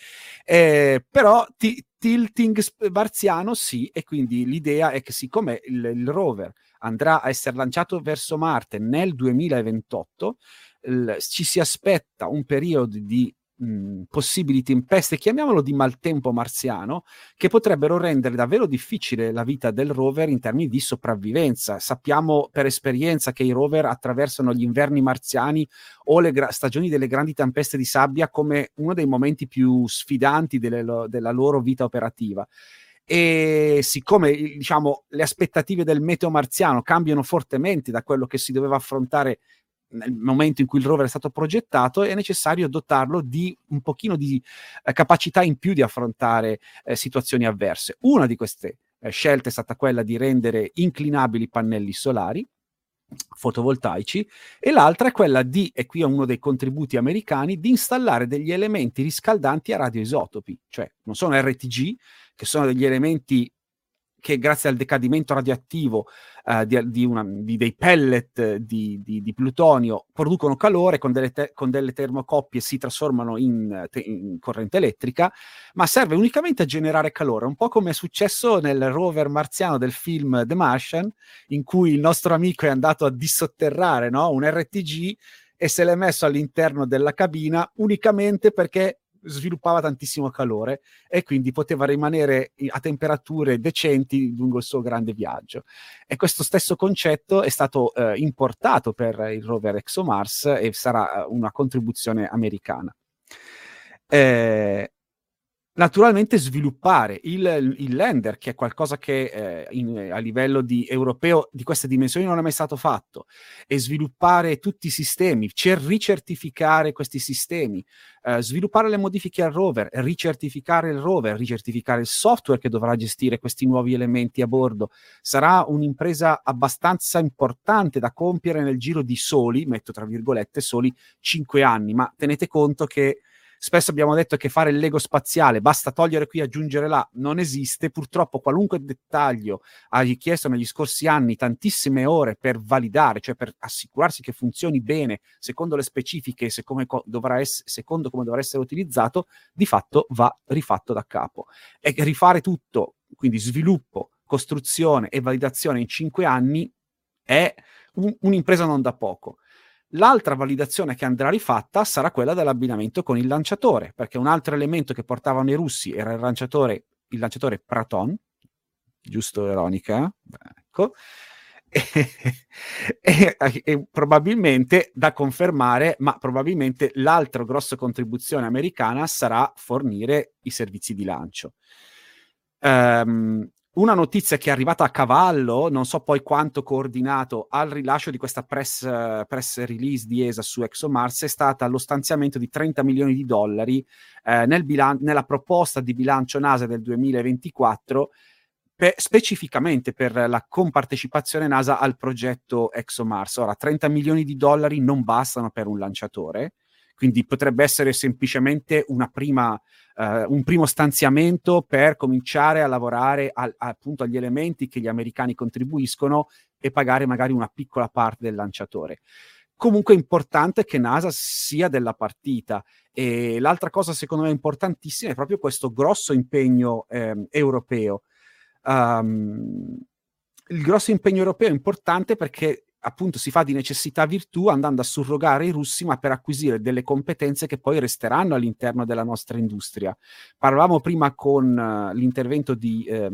eh, però t- tilting marziano sì, e quindi l'idea è che siccome il, il rover andrà a essere lanciato verso Marte nel 2028, l- ci si aspetta un periodo di mh, possibili tempeste, chiamiamolo di maltempo marziano, che potrebbero rendere davvero difficile la vita del rover in termini di sopravvivenza. Sappiamo per esperienza che i rover attraversano gli inverni marziani o le gra- stagioni delle grandi tempeste di sabbia come uno dei momenti più sfidanti delle, della loro vita operativa e siccome diciamo, le aspettative del meteo marziano cambiano fortemente da quello che si doveva affrontare nel momento in cui il rover è stato progettato, è necessario dotarlo di un pochino di eh, capacità in più di affrontare eh, situazioni avverse. Una di queste eh, scelte è stata quella di rendere inclinabili i pannelli solari fotovoltaici e l'altra è quella di, e qui è uno dei contributi americani, di installare degli elementi riscaldanti a radioisotopi, cioè non sono RTG, che sono degli elementi che grazie al decadimento radioattivo uh, di, di, una, di, dei pellet di, di, plutonio producono calore, con delle, te, con delle termocoppie si trasformano in, te, in, corrente elettrica, ma serve unicamente a generare calore, un po' come è successo nel rover marziano del film The Martian, in cui il nostro amico è andato a dissotterrare no? un RTG e se l'è messo all'interno della cabina unicamente perché sviluppava tantissimo calore e quindi poteva rimanere a temperature decenti lungo il suo grande viaggio. E questo stesso concetto è stato eh, importato per il rover ExoMars e sarà eh, una contribuzione americana. Eh, naturalmente sviluppare il, il, lender, che è qualcosa che eh, in, a livello di europeo di queste dimensioni non è mai stato fatto, e sviluppare tutti i sistemi, cer- ricertificare questi sistemi, eh, sviluppare le modifiche al rover, ricertificare il rover, ricertificare il software che dovrà gestire questi nuovi elementi a bordo, sarà un'impresa abbastanza importante da compiere nel giro di soli, metto tra virgolette, soli 5 anni, ma tenete conto che Spesso abbiamo detto che fare il Lego spaziale, basta togliere qui e aggiungere là, non esiste. Purtroppo qualunque dettaglio ha richiesto negli scorsi anni tantissime ore per validare, cioè per assicurarsi che funzioni bene secondo le specifiche, secondo come, ess- secondo come dovrà essere utilizzato, di fatto va rifatto da capo. E rifare tutto, quindi sviluppo, costruzione e validazione in cinque anni è un- un'impresa non da poco. L'altra validazione che andrà rifatta sarà quella dell'abbinamento con il lanciatore, perché un altro elemento che portavano i russi era il lanciatore, il lanciatore Praton, giusto Veronica? Ecco. <laughs> E, e, e, probabilmente da confermare, ma probabilmente l'altra grossa contribuzione americana sarà fornire i servizi di lancio. Um, una notizia che è arrivata a cavallo, non so poi quanto coordinato al rilascio di questa press, press release di ESA su ExoMars è stata lo stanziamento di 30 milioni di dollari eh, nel bilan- nella proposta di bilancio NASA del 2024 per, specificamente per la compartecipazione NASA al progetto ExoMars. Ora, 30 milioni di dollari non bastano per un lanciatore, quindi potrebbe essere semplicemente prima, uh, un primo stanziamento per cominciare a lavorare al, appunto agli elementi che gli americani contribuiscono e pagare magari una piccola parte del lanciatore. Comunque è importante che NASA sia della partita e l'altra cosa secondo me importantissima è proprio questo grosso impegno eh, europeo. Um, il grosso impegno europeo è importante perché appunto si fa di necessità virtù andando a surrogare i russi, ma per acquisire delle competenze che poi resteranno all'interno della nostra industria. Parlavamo prima con uh, l'intervento di, eh,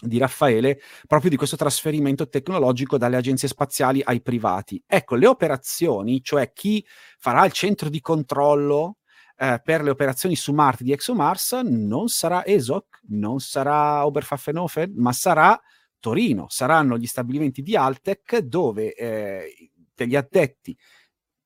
di Raffaele proprio di questo trasferimento tecnologico dalle agenzie spaziali ai privati. Ecco, le operazioni, cioè chi farà il centro di controllo eh, per le operazioni su Marte di ExoMars non sarà ESOC, non sarà Oberpfaffenhofen, ma sarà Torino. Saranno gli stabilimenti di Altec dove eh, degli addetti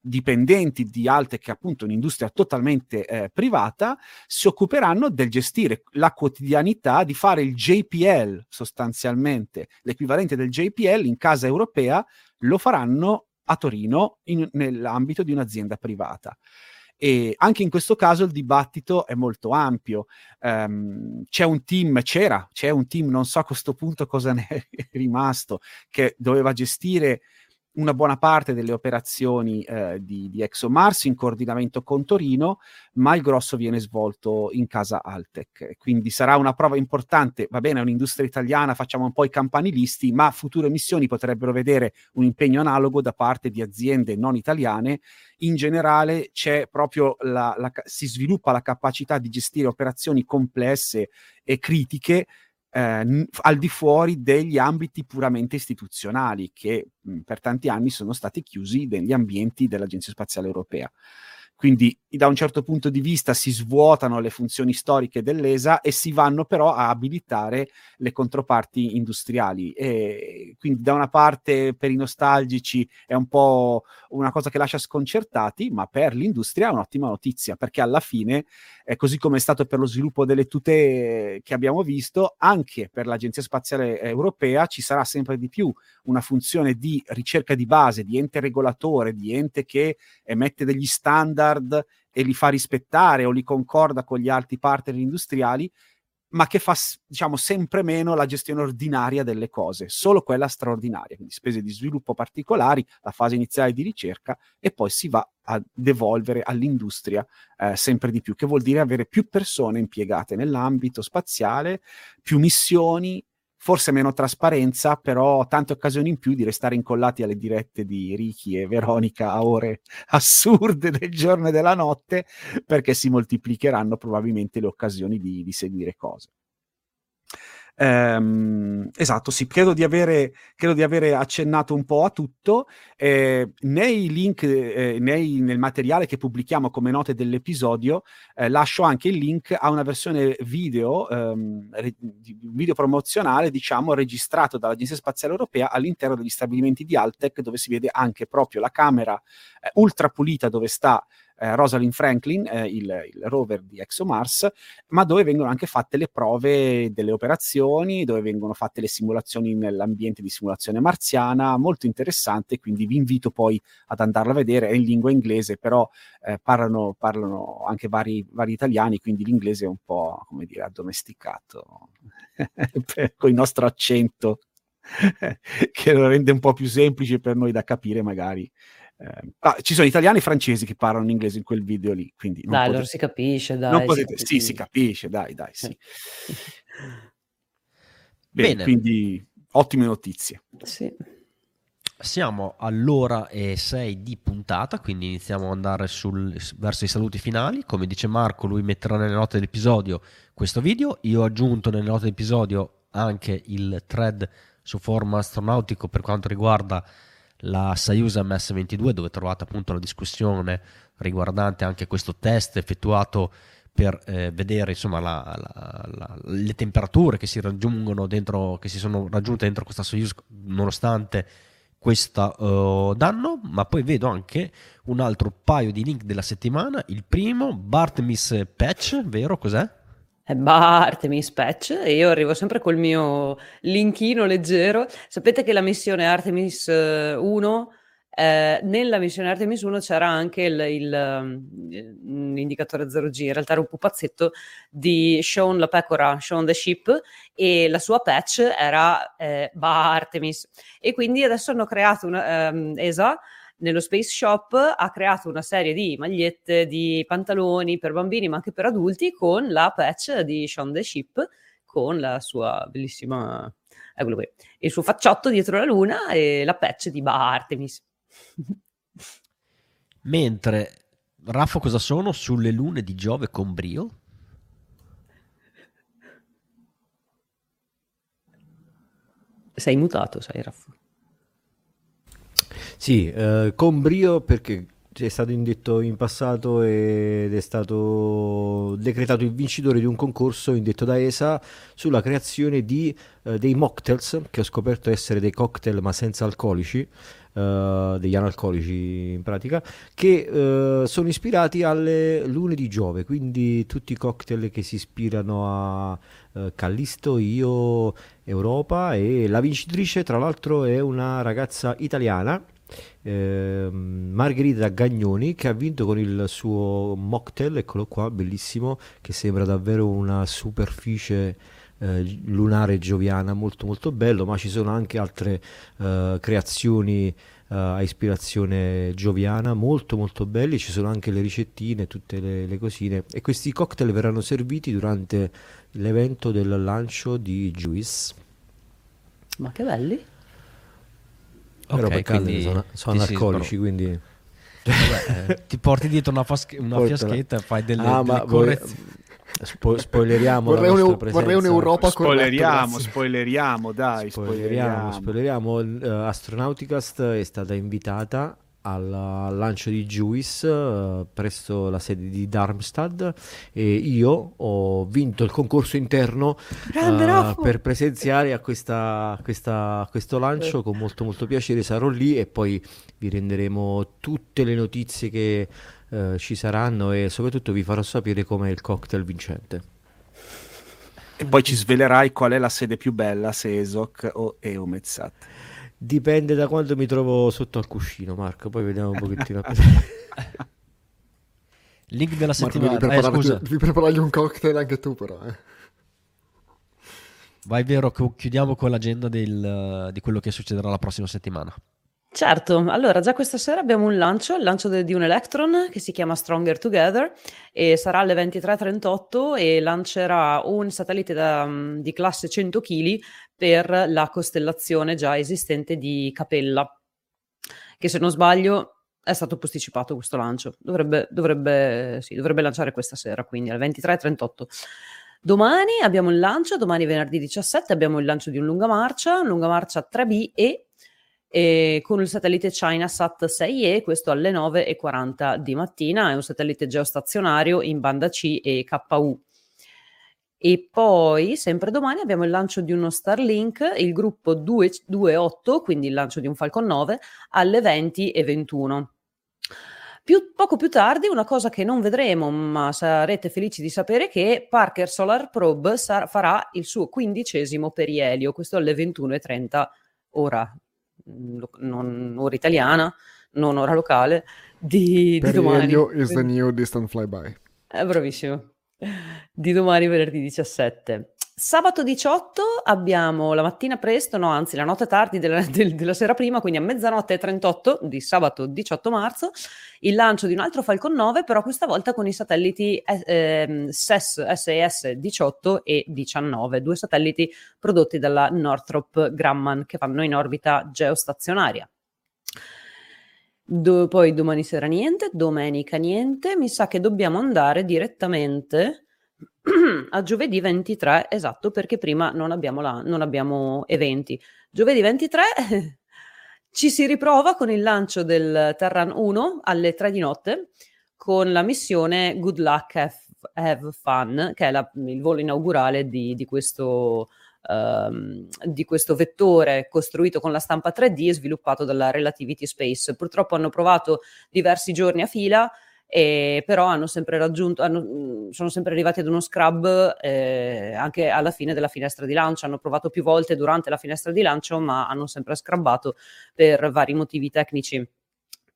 dipendenti di Altec, appunto un'industria totalmente eh, privata, si occuperanno del gestire la quotidianità, di fare il JPL sostanzialmente, l'equivalente del JPL in casa europea, lo faranno a Torino in, nell'ambito di un'azienda privata. E anche in questo caso il dibattito è molto ampio. Um, c'è un team, c'era, c'è un team, non so a questo punto cosa <laughs> ne è rimasto, che doveva gestire una buona parte delle operazioni eh, di, di, ExoMars in coordinamento con Torino, ma il grosso viene svolto in casa Altec. Quindi sarà una prova importante, va bene, è un'industria italiana, facciamo un po' i campanilisti, ma future missioni potrebbero vedere un impegno analogo da parte di aziende non italiane. In generale c'è proprio la, la, si sviluppa la capacità di gestire operazioni complesse e critiche eh, al di fuori degli ambiti puramente istituzionali che mh, per tanti anni sono stati chiusi negli ambienti dell'Agenzia Spaziale Europea. Quindi da un certo punto di vista si svuotano le funzioni storiche dell'ESA e si vanno però a abilitare le controparti industriali. E quindi da una parte per i nostalgici è un po' una cosa che lascia sconcertati, ma per l'industria è un'ottima notizia, perché alla fine, eh, così come è stato per lo sviluppo delle tute che abbiamo visto, anche per l'Agenzia Spaziale Europea ci sarà sempre di più una funzione di ricerca di base, di ente regolatore, di ente che emette degli standard e li fa rispettare o li concorda con gli altri partner industriali, ma che fa diciamo sempre meno la gestione ordinaria delle cose, solo quella straordinaria, quindi spese di sviluppo particolari, la fase iniziale di ricerca e poi si va a devolvere all'industria eh, sempre di più, che vuol dire avere più persone impiegate nell'ambito spaziale, più missioni forse meno trasparenza, però tante occasioni in più di restare incollati alle dirette di Ricky e Veronica a ore <laughs> assurde del giorno e della notte, perché si moltiplicheranno probabilmente le occasioni di, di seguire cose. Ehm, esatto, sì, credo di, avere, credo di avere accennato un po' a tutto. Eh, nei link, eh, nei, nel materiale che pubblichiamo come note dell'episodio, eh, lascio anche il link a una versione video, ehm, re, video promozionale, diciamo, registrato dall'Agenzia Spaziale Europea all'interno degli stabilimenti di Altec, dove si vede anche proprio la camera eh, ultra pulita dove sta eh, Rosalind Franklin, eh, il, il, rover di ExoMars, ma dove vengono anche fatte le prove delle operazioni, dove vengono fatte le simulazioni nell'ambiente di simulazione marziana, molto interessante, quindi vi invito poi ad andarla a vedere, è in lingua inglese, però eh, parlano, parlano, anche vari, vari italiani, quindi l'inglese è un po', come dire, addomesticato, <laughs> con il nostro accento <laughs> che lo rende un po' più semplice per noi da capire magari eh, ah, ci sono italiani e francesi che parlano in inglese in quel video lì, quindi dai, potete, allora si capisce, dai. Potete, si sì, si capisce, dai, dai, sì. <laughs> Bene, Bene, quindi ottime notizie. Sì. Siamo all'ora e sei di puntata, quindi iniziamo ad andare sul, verso i saluti finali. Come dice Marco, lui metterà nelle note dell'episodio questo video. Io ho aggiunto nelle note dell'episodio anche il thread su forum astronautico per quanto riguarda la Soyuz MS-22 dove trovate appunto la discussione riguardante anche questo test effettuato per eh, vedere insomma la, la, la, le temperature che si raggiungono dentro che si sono raggiunte dentro questa Soyuz nonostante questo uh, danno. Ma poi vedo anche un altro paio di link della settimana. Il primo Bartemis Patch vero? Cos'è? Bah, Artemis Patch e io arrivo sempre col mio linkino leggero. Sapete che la missione Artemis 1, eh, eh, nella missione Artemis 1 c'era anche il, il, mm, l'indicatore 0G, in realtà era un pupazzetto di Sean la pecora, Sean the Ship, e la sua patch era eh, Artemis. E quindi adesso hanno creato una, um, ESA nello Space Shop ha creato una serie di magliette, di pantaloni per bambini ma anche per adulti con la patch di Sean the Ship con la sua bellissima eccolo qui, il suo facciotto dietro la luna e la patch di Ba Artemis. <laughs> Mentre Raffo cosa sono sulle lune di Giove con brio? Sei mutato, sai Raffo. Sì, eh, con brio perché è stato indetto in passato ed è stato decretato il vincitore di un concorso indetto da ESA sulla creazione di, eh, dei mocktails, che ho scoperto essere dei cocktail ma senza alcolici, eh, degli analcolici in pratica, che eh, sono ispirati alle lune di Giove, quindi tutti i cocktail che si ispirano a eh, Callisto, Io, Europa e la vincitrice tra l'altro è una ragazza italiana eh, Margherita Gagnoni che ha vinto con il suo mocktail, eccolo qua, bellissimo, che sembra davvero una superficie eh, lunare gioviana, molto molto bello, ma ci sono anche altre eh, creazioni a ispirazione gioviana, molto molto belli, ci sono anche le ricettine, tutte le, le cosine e questi cocktail verranno serviti durante l'evento del lancio di Juice. Ma che belli! Però okay, per sono, sono alcolici, quindi... Vabbè, eh, ti porti dietro una, fasche- una fiaschetta e fai delle, ah, delle correzioni. Spo- spoileriamo vorrei, un, vorrei un'Europa spoileriamo, spoileriamo, dai, spoileriamo, spoileriamo. spoileriamo. Uh, Astronauticast è stata invitata al lancio di Juice uh, presso la sede di Darmstadt e io ho vinto il concorso interno uh, per presenziare a, questa, questa, questo lancio con molto molto piacere. Sarò lì e poi vi renderemo tutte le notizie che uh, ci saranno e soprattutto vi farò sapere com'è il cocktail vincente. E poi ci svelerai qual è la sede più bella se Esok o Eumetsat Dipende da quando mi trovo sotto al cuscino, Marco. Poi vediamo un pochettino. <laughs> Link della settimana. Marco, devi, preparargli, eh, devi preparargli un cocktail anche tu, però. Eh. Vai, vero, chiudiamo con l'agenda del, di quello che succederà la prossima settimana. Certo, allora già questa sera abbiamo un lancio, il lancio de- di un Electron che si chiama Stronger Together e sarà alle 23.38 e lancerà un satellite da, di classe 100 kg per la costellazione già esistente di Capella, che se non sbaglio è stato posticipato questo lancio, dovrebbe, dovrebbe, sì, dovrebbe lanciare questa sera, quindi alle 23.38. Domani abbiamo il lancio, domani venerdì 17 abbiamo il lancio di un lunga marcia, un lunga marcia 3B e, e con il satellite ChinaSat 6E, questo alle 9.40 di mattina, è un satellite geostazionario in banda C e KU e poi, sempre domani, abbiamo il lancio di uno Starlink, il gruppo 228, quindi il lancio di un Falcon 9, alle 20 e 21. Più, poco più tardi, una cosa che non vedremo, ma sarete felici di sapere che Parker Solar Probe sar- farà il suo quindicesimo perielio, questo alle 21.30 ora, non ora italiana, non ora locale, di, di domani. Perielio is the new distant flyby. Eh, bravissimo di domani venerdì 17. Sabato 18 abbiamo la mattina presto, no anzi la notte tardi della, <laughs> del, della sera prima, quindi a mezzanotte e 38 di sabato 18 marzo, il lancio di un altro Falcon 9, però questa volta con i satelliti SES, SES 18 e 19, due satelliti prodotti dalla Northrop Grumman che vanno in orbita geostazionaria. Do- poi domani sera niente, domenica niente, mi sa che dobbiamo andare direttamente <clears throat> a giovedì 23, esatto, perché prima non abbiamo, la, non abbiamo eventi. Giovedì 23 <laughs> ci si riprova con il lancio del Terran 1 alle 3 di notte con la missione Good Luck Have, have Fun, che è la, il volo inaugurale di, di questo ehm, di questo vettore costruito con la stampa 3D e sviluppato dalla Relativity Space. Purtroppo hanno provato diversi giorni a fila, e però hanno sempre raggiunto, hanno, mm, sono sempre arrivati ad uno scrub eh, anche alla fine della finestra di lancio. Hanno provato più volte durante la finestra di lancio, ma hanno sempre scrubbato per vari motivi tecnici.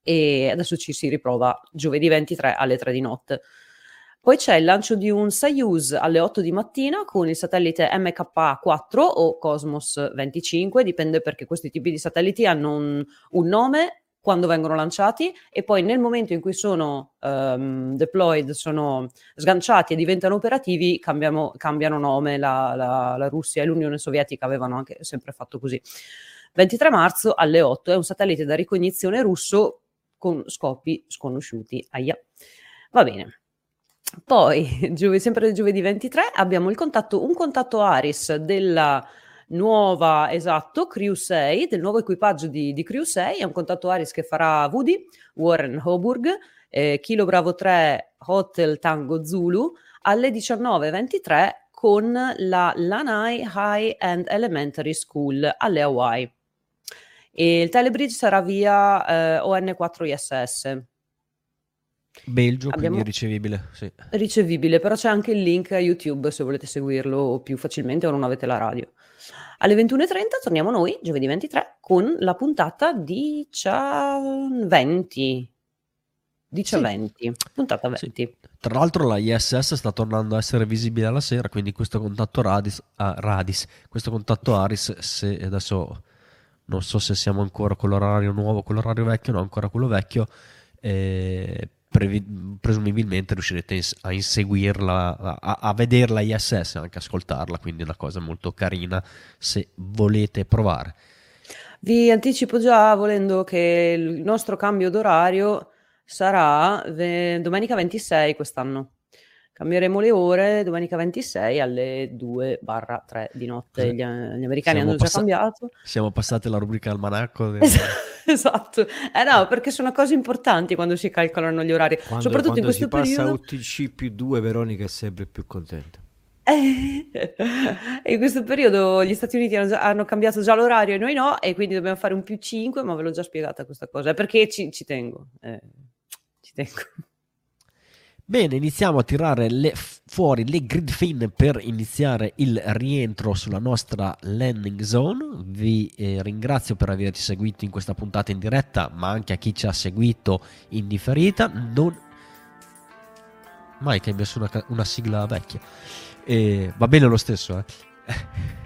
E adesso ci si riprova giovedì 23 alle 3 di notte. Poi c'è il lancio di un Soyuz alle 8 di mattina con il satellite MK4 o Cosmos 25, dipende perché questi tipi di satelliti hanno un, un nome quando vengono lanciati e poi nel momento in cui sono um, deployed, sono sganciati e diventano operativi, cambiamo, cambiano nome. La, la, la, Russia e l'Unione Sovietica avevano anche sempre fatto così. 23 marzo alle 8 è un satellite da ricognizione russo con scopi sconosciuti. Aia. Va bene. Poi, <laughs> sempre giovedì 23, abbiamo contatto, un contatto Aris della nuova, esatto, Crew 6, del nuovo equipaggio di, di Crew 6, è un contatto Aris che farà Woody, Warren Hoburg, eh, Kilo Bravo 3, Hotel Tango Zulu, alle 19.23 con la Lanai High and Elementary School alle Hawaii. E il telebridge sarà via eh, ON4 ISS. Belgio, Abbiamo... quindi ricevibile. Sì. Ricevibile, però c'è anche il link a YouTube se volete seguirlo più facilmente o non avete la radio. Alle 21.30 torniamo noi, giovedì 23, con la puntata di 20. Dice sì. 20, puntata 20. Sì. Tra l'altro la ISS sta tornando a essere visibile alla sera, quindi questo contatto Radis, ah, Radis questo contatto Aris, se adesso non so se siamo ancora con l'orario nuovo, con l'orario vecchio, no, ancora quello vecchio. Eh, previ- presumibilmente riuscirete a inseguirla, a, a vederla ISS, anche ascoltarla, quindi è una cosa molto carina se volete provare. Vi anticipo già, volendo, che il nostro cambio d'orario sarà ve- domenica 26 quest'anno. Cambieremo le ore domenica 26 alle 2-3 di notte. Gli, gli americani siamo hanno già cambiato. Siamo passati alla rubrica almanacco. Del... <laughs> esatto, eh no, perché sono cose importanti quando si calcolano gli orari. Quando, Soprattutto quando in questo si passa periodo... UTC più 2, Veronica è sempre più contenta. <laughs> in questo periodo gli Stati Uniti hanno, già, hanno, cambiato già l'orario e noi no, e quindi dobbiamo fare un più 5, ma ve l'ho già spiegata questa cosa, perché ci, ci tengo. Eh, ci tengo. Bene, iniziamo a tirare le, fuori le grid fin per iniziare il rientro sulla nostra landing zone. Vi eh, ringrazio per averci seguito in questa puntata in diretta, ma anche a chi ci ha seguito in differita. Non... Mike hai messo una, una sigla vecchia. Eh, va bene lo stesso, eh. <laughs>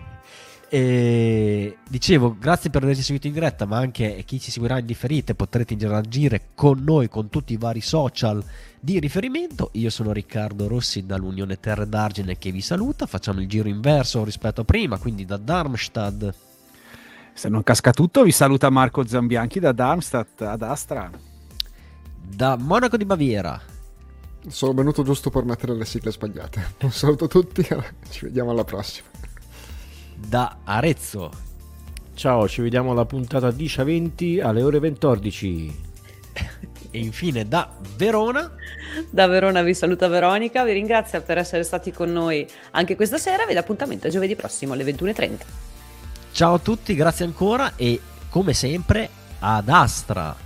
E dicevo, grazie per averci seguito in diretta, ma anche chi ci seguirà in differita potrete interagire con noi con tutti i vari social di riferimento. Io sono Riccardo Rossi dall'Unione Terre d'Argine che vi saluta. Facciamo il giro inverso rispetto a prima, quindi da Darmstadt. Se non casca tutto, vi saluta Marco Zambianchi da Darmstadt ad Astra. Da Monaco di Baviera. Sono venuto giusto per mettere le sigle sbagliate. Un saluto a tutti, <laughs> ci vediamo alla prossima da Arezzo. Ciao, ci vediamo alla puntata 10-20 alle ore 14. <laughs> e infine da Verona. Da Verona vi saluta Veronica, vi ringrazio per essere stati con noi anche questa sera, vi do appuntamento giovedì prossimo alle 21.30. Ciao a tutti, grazie ancora e come sempre ad Astra.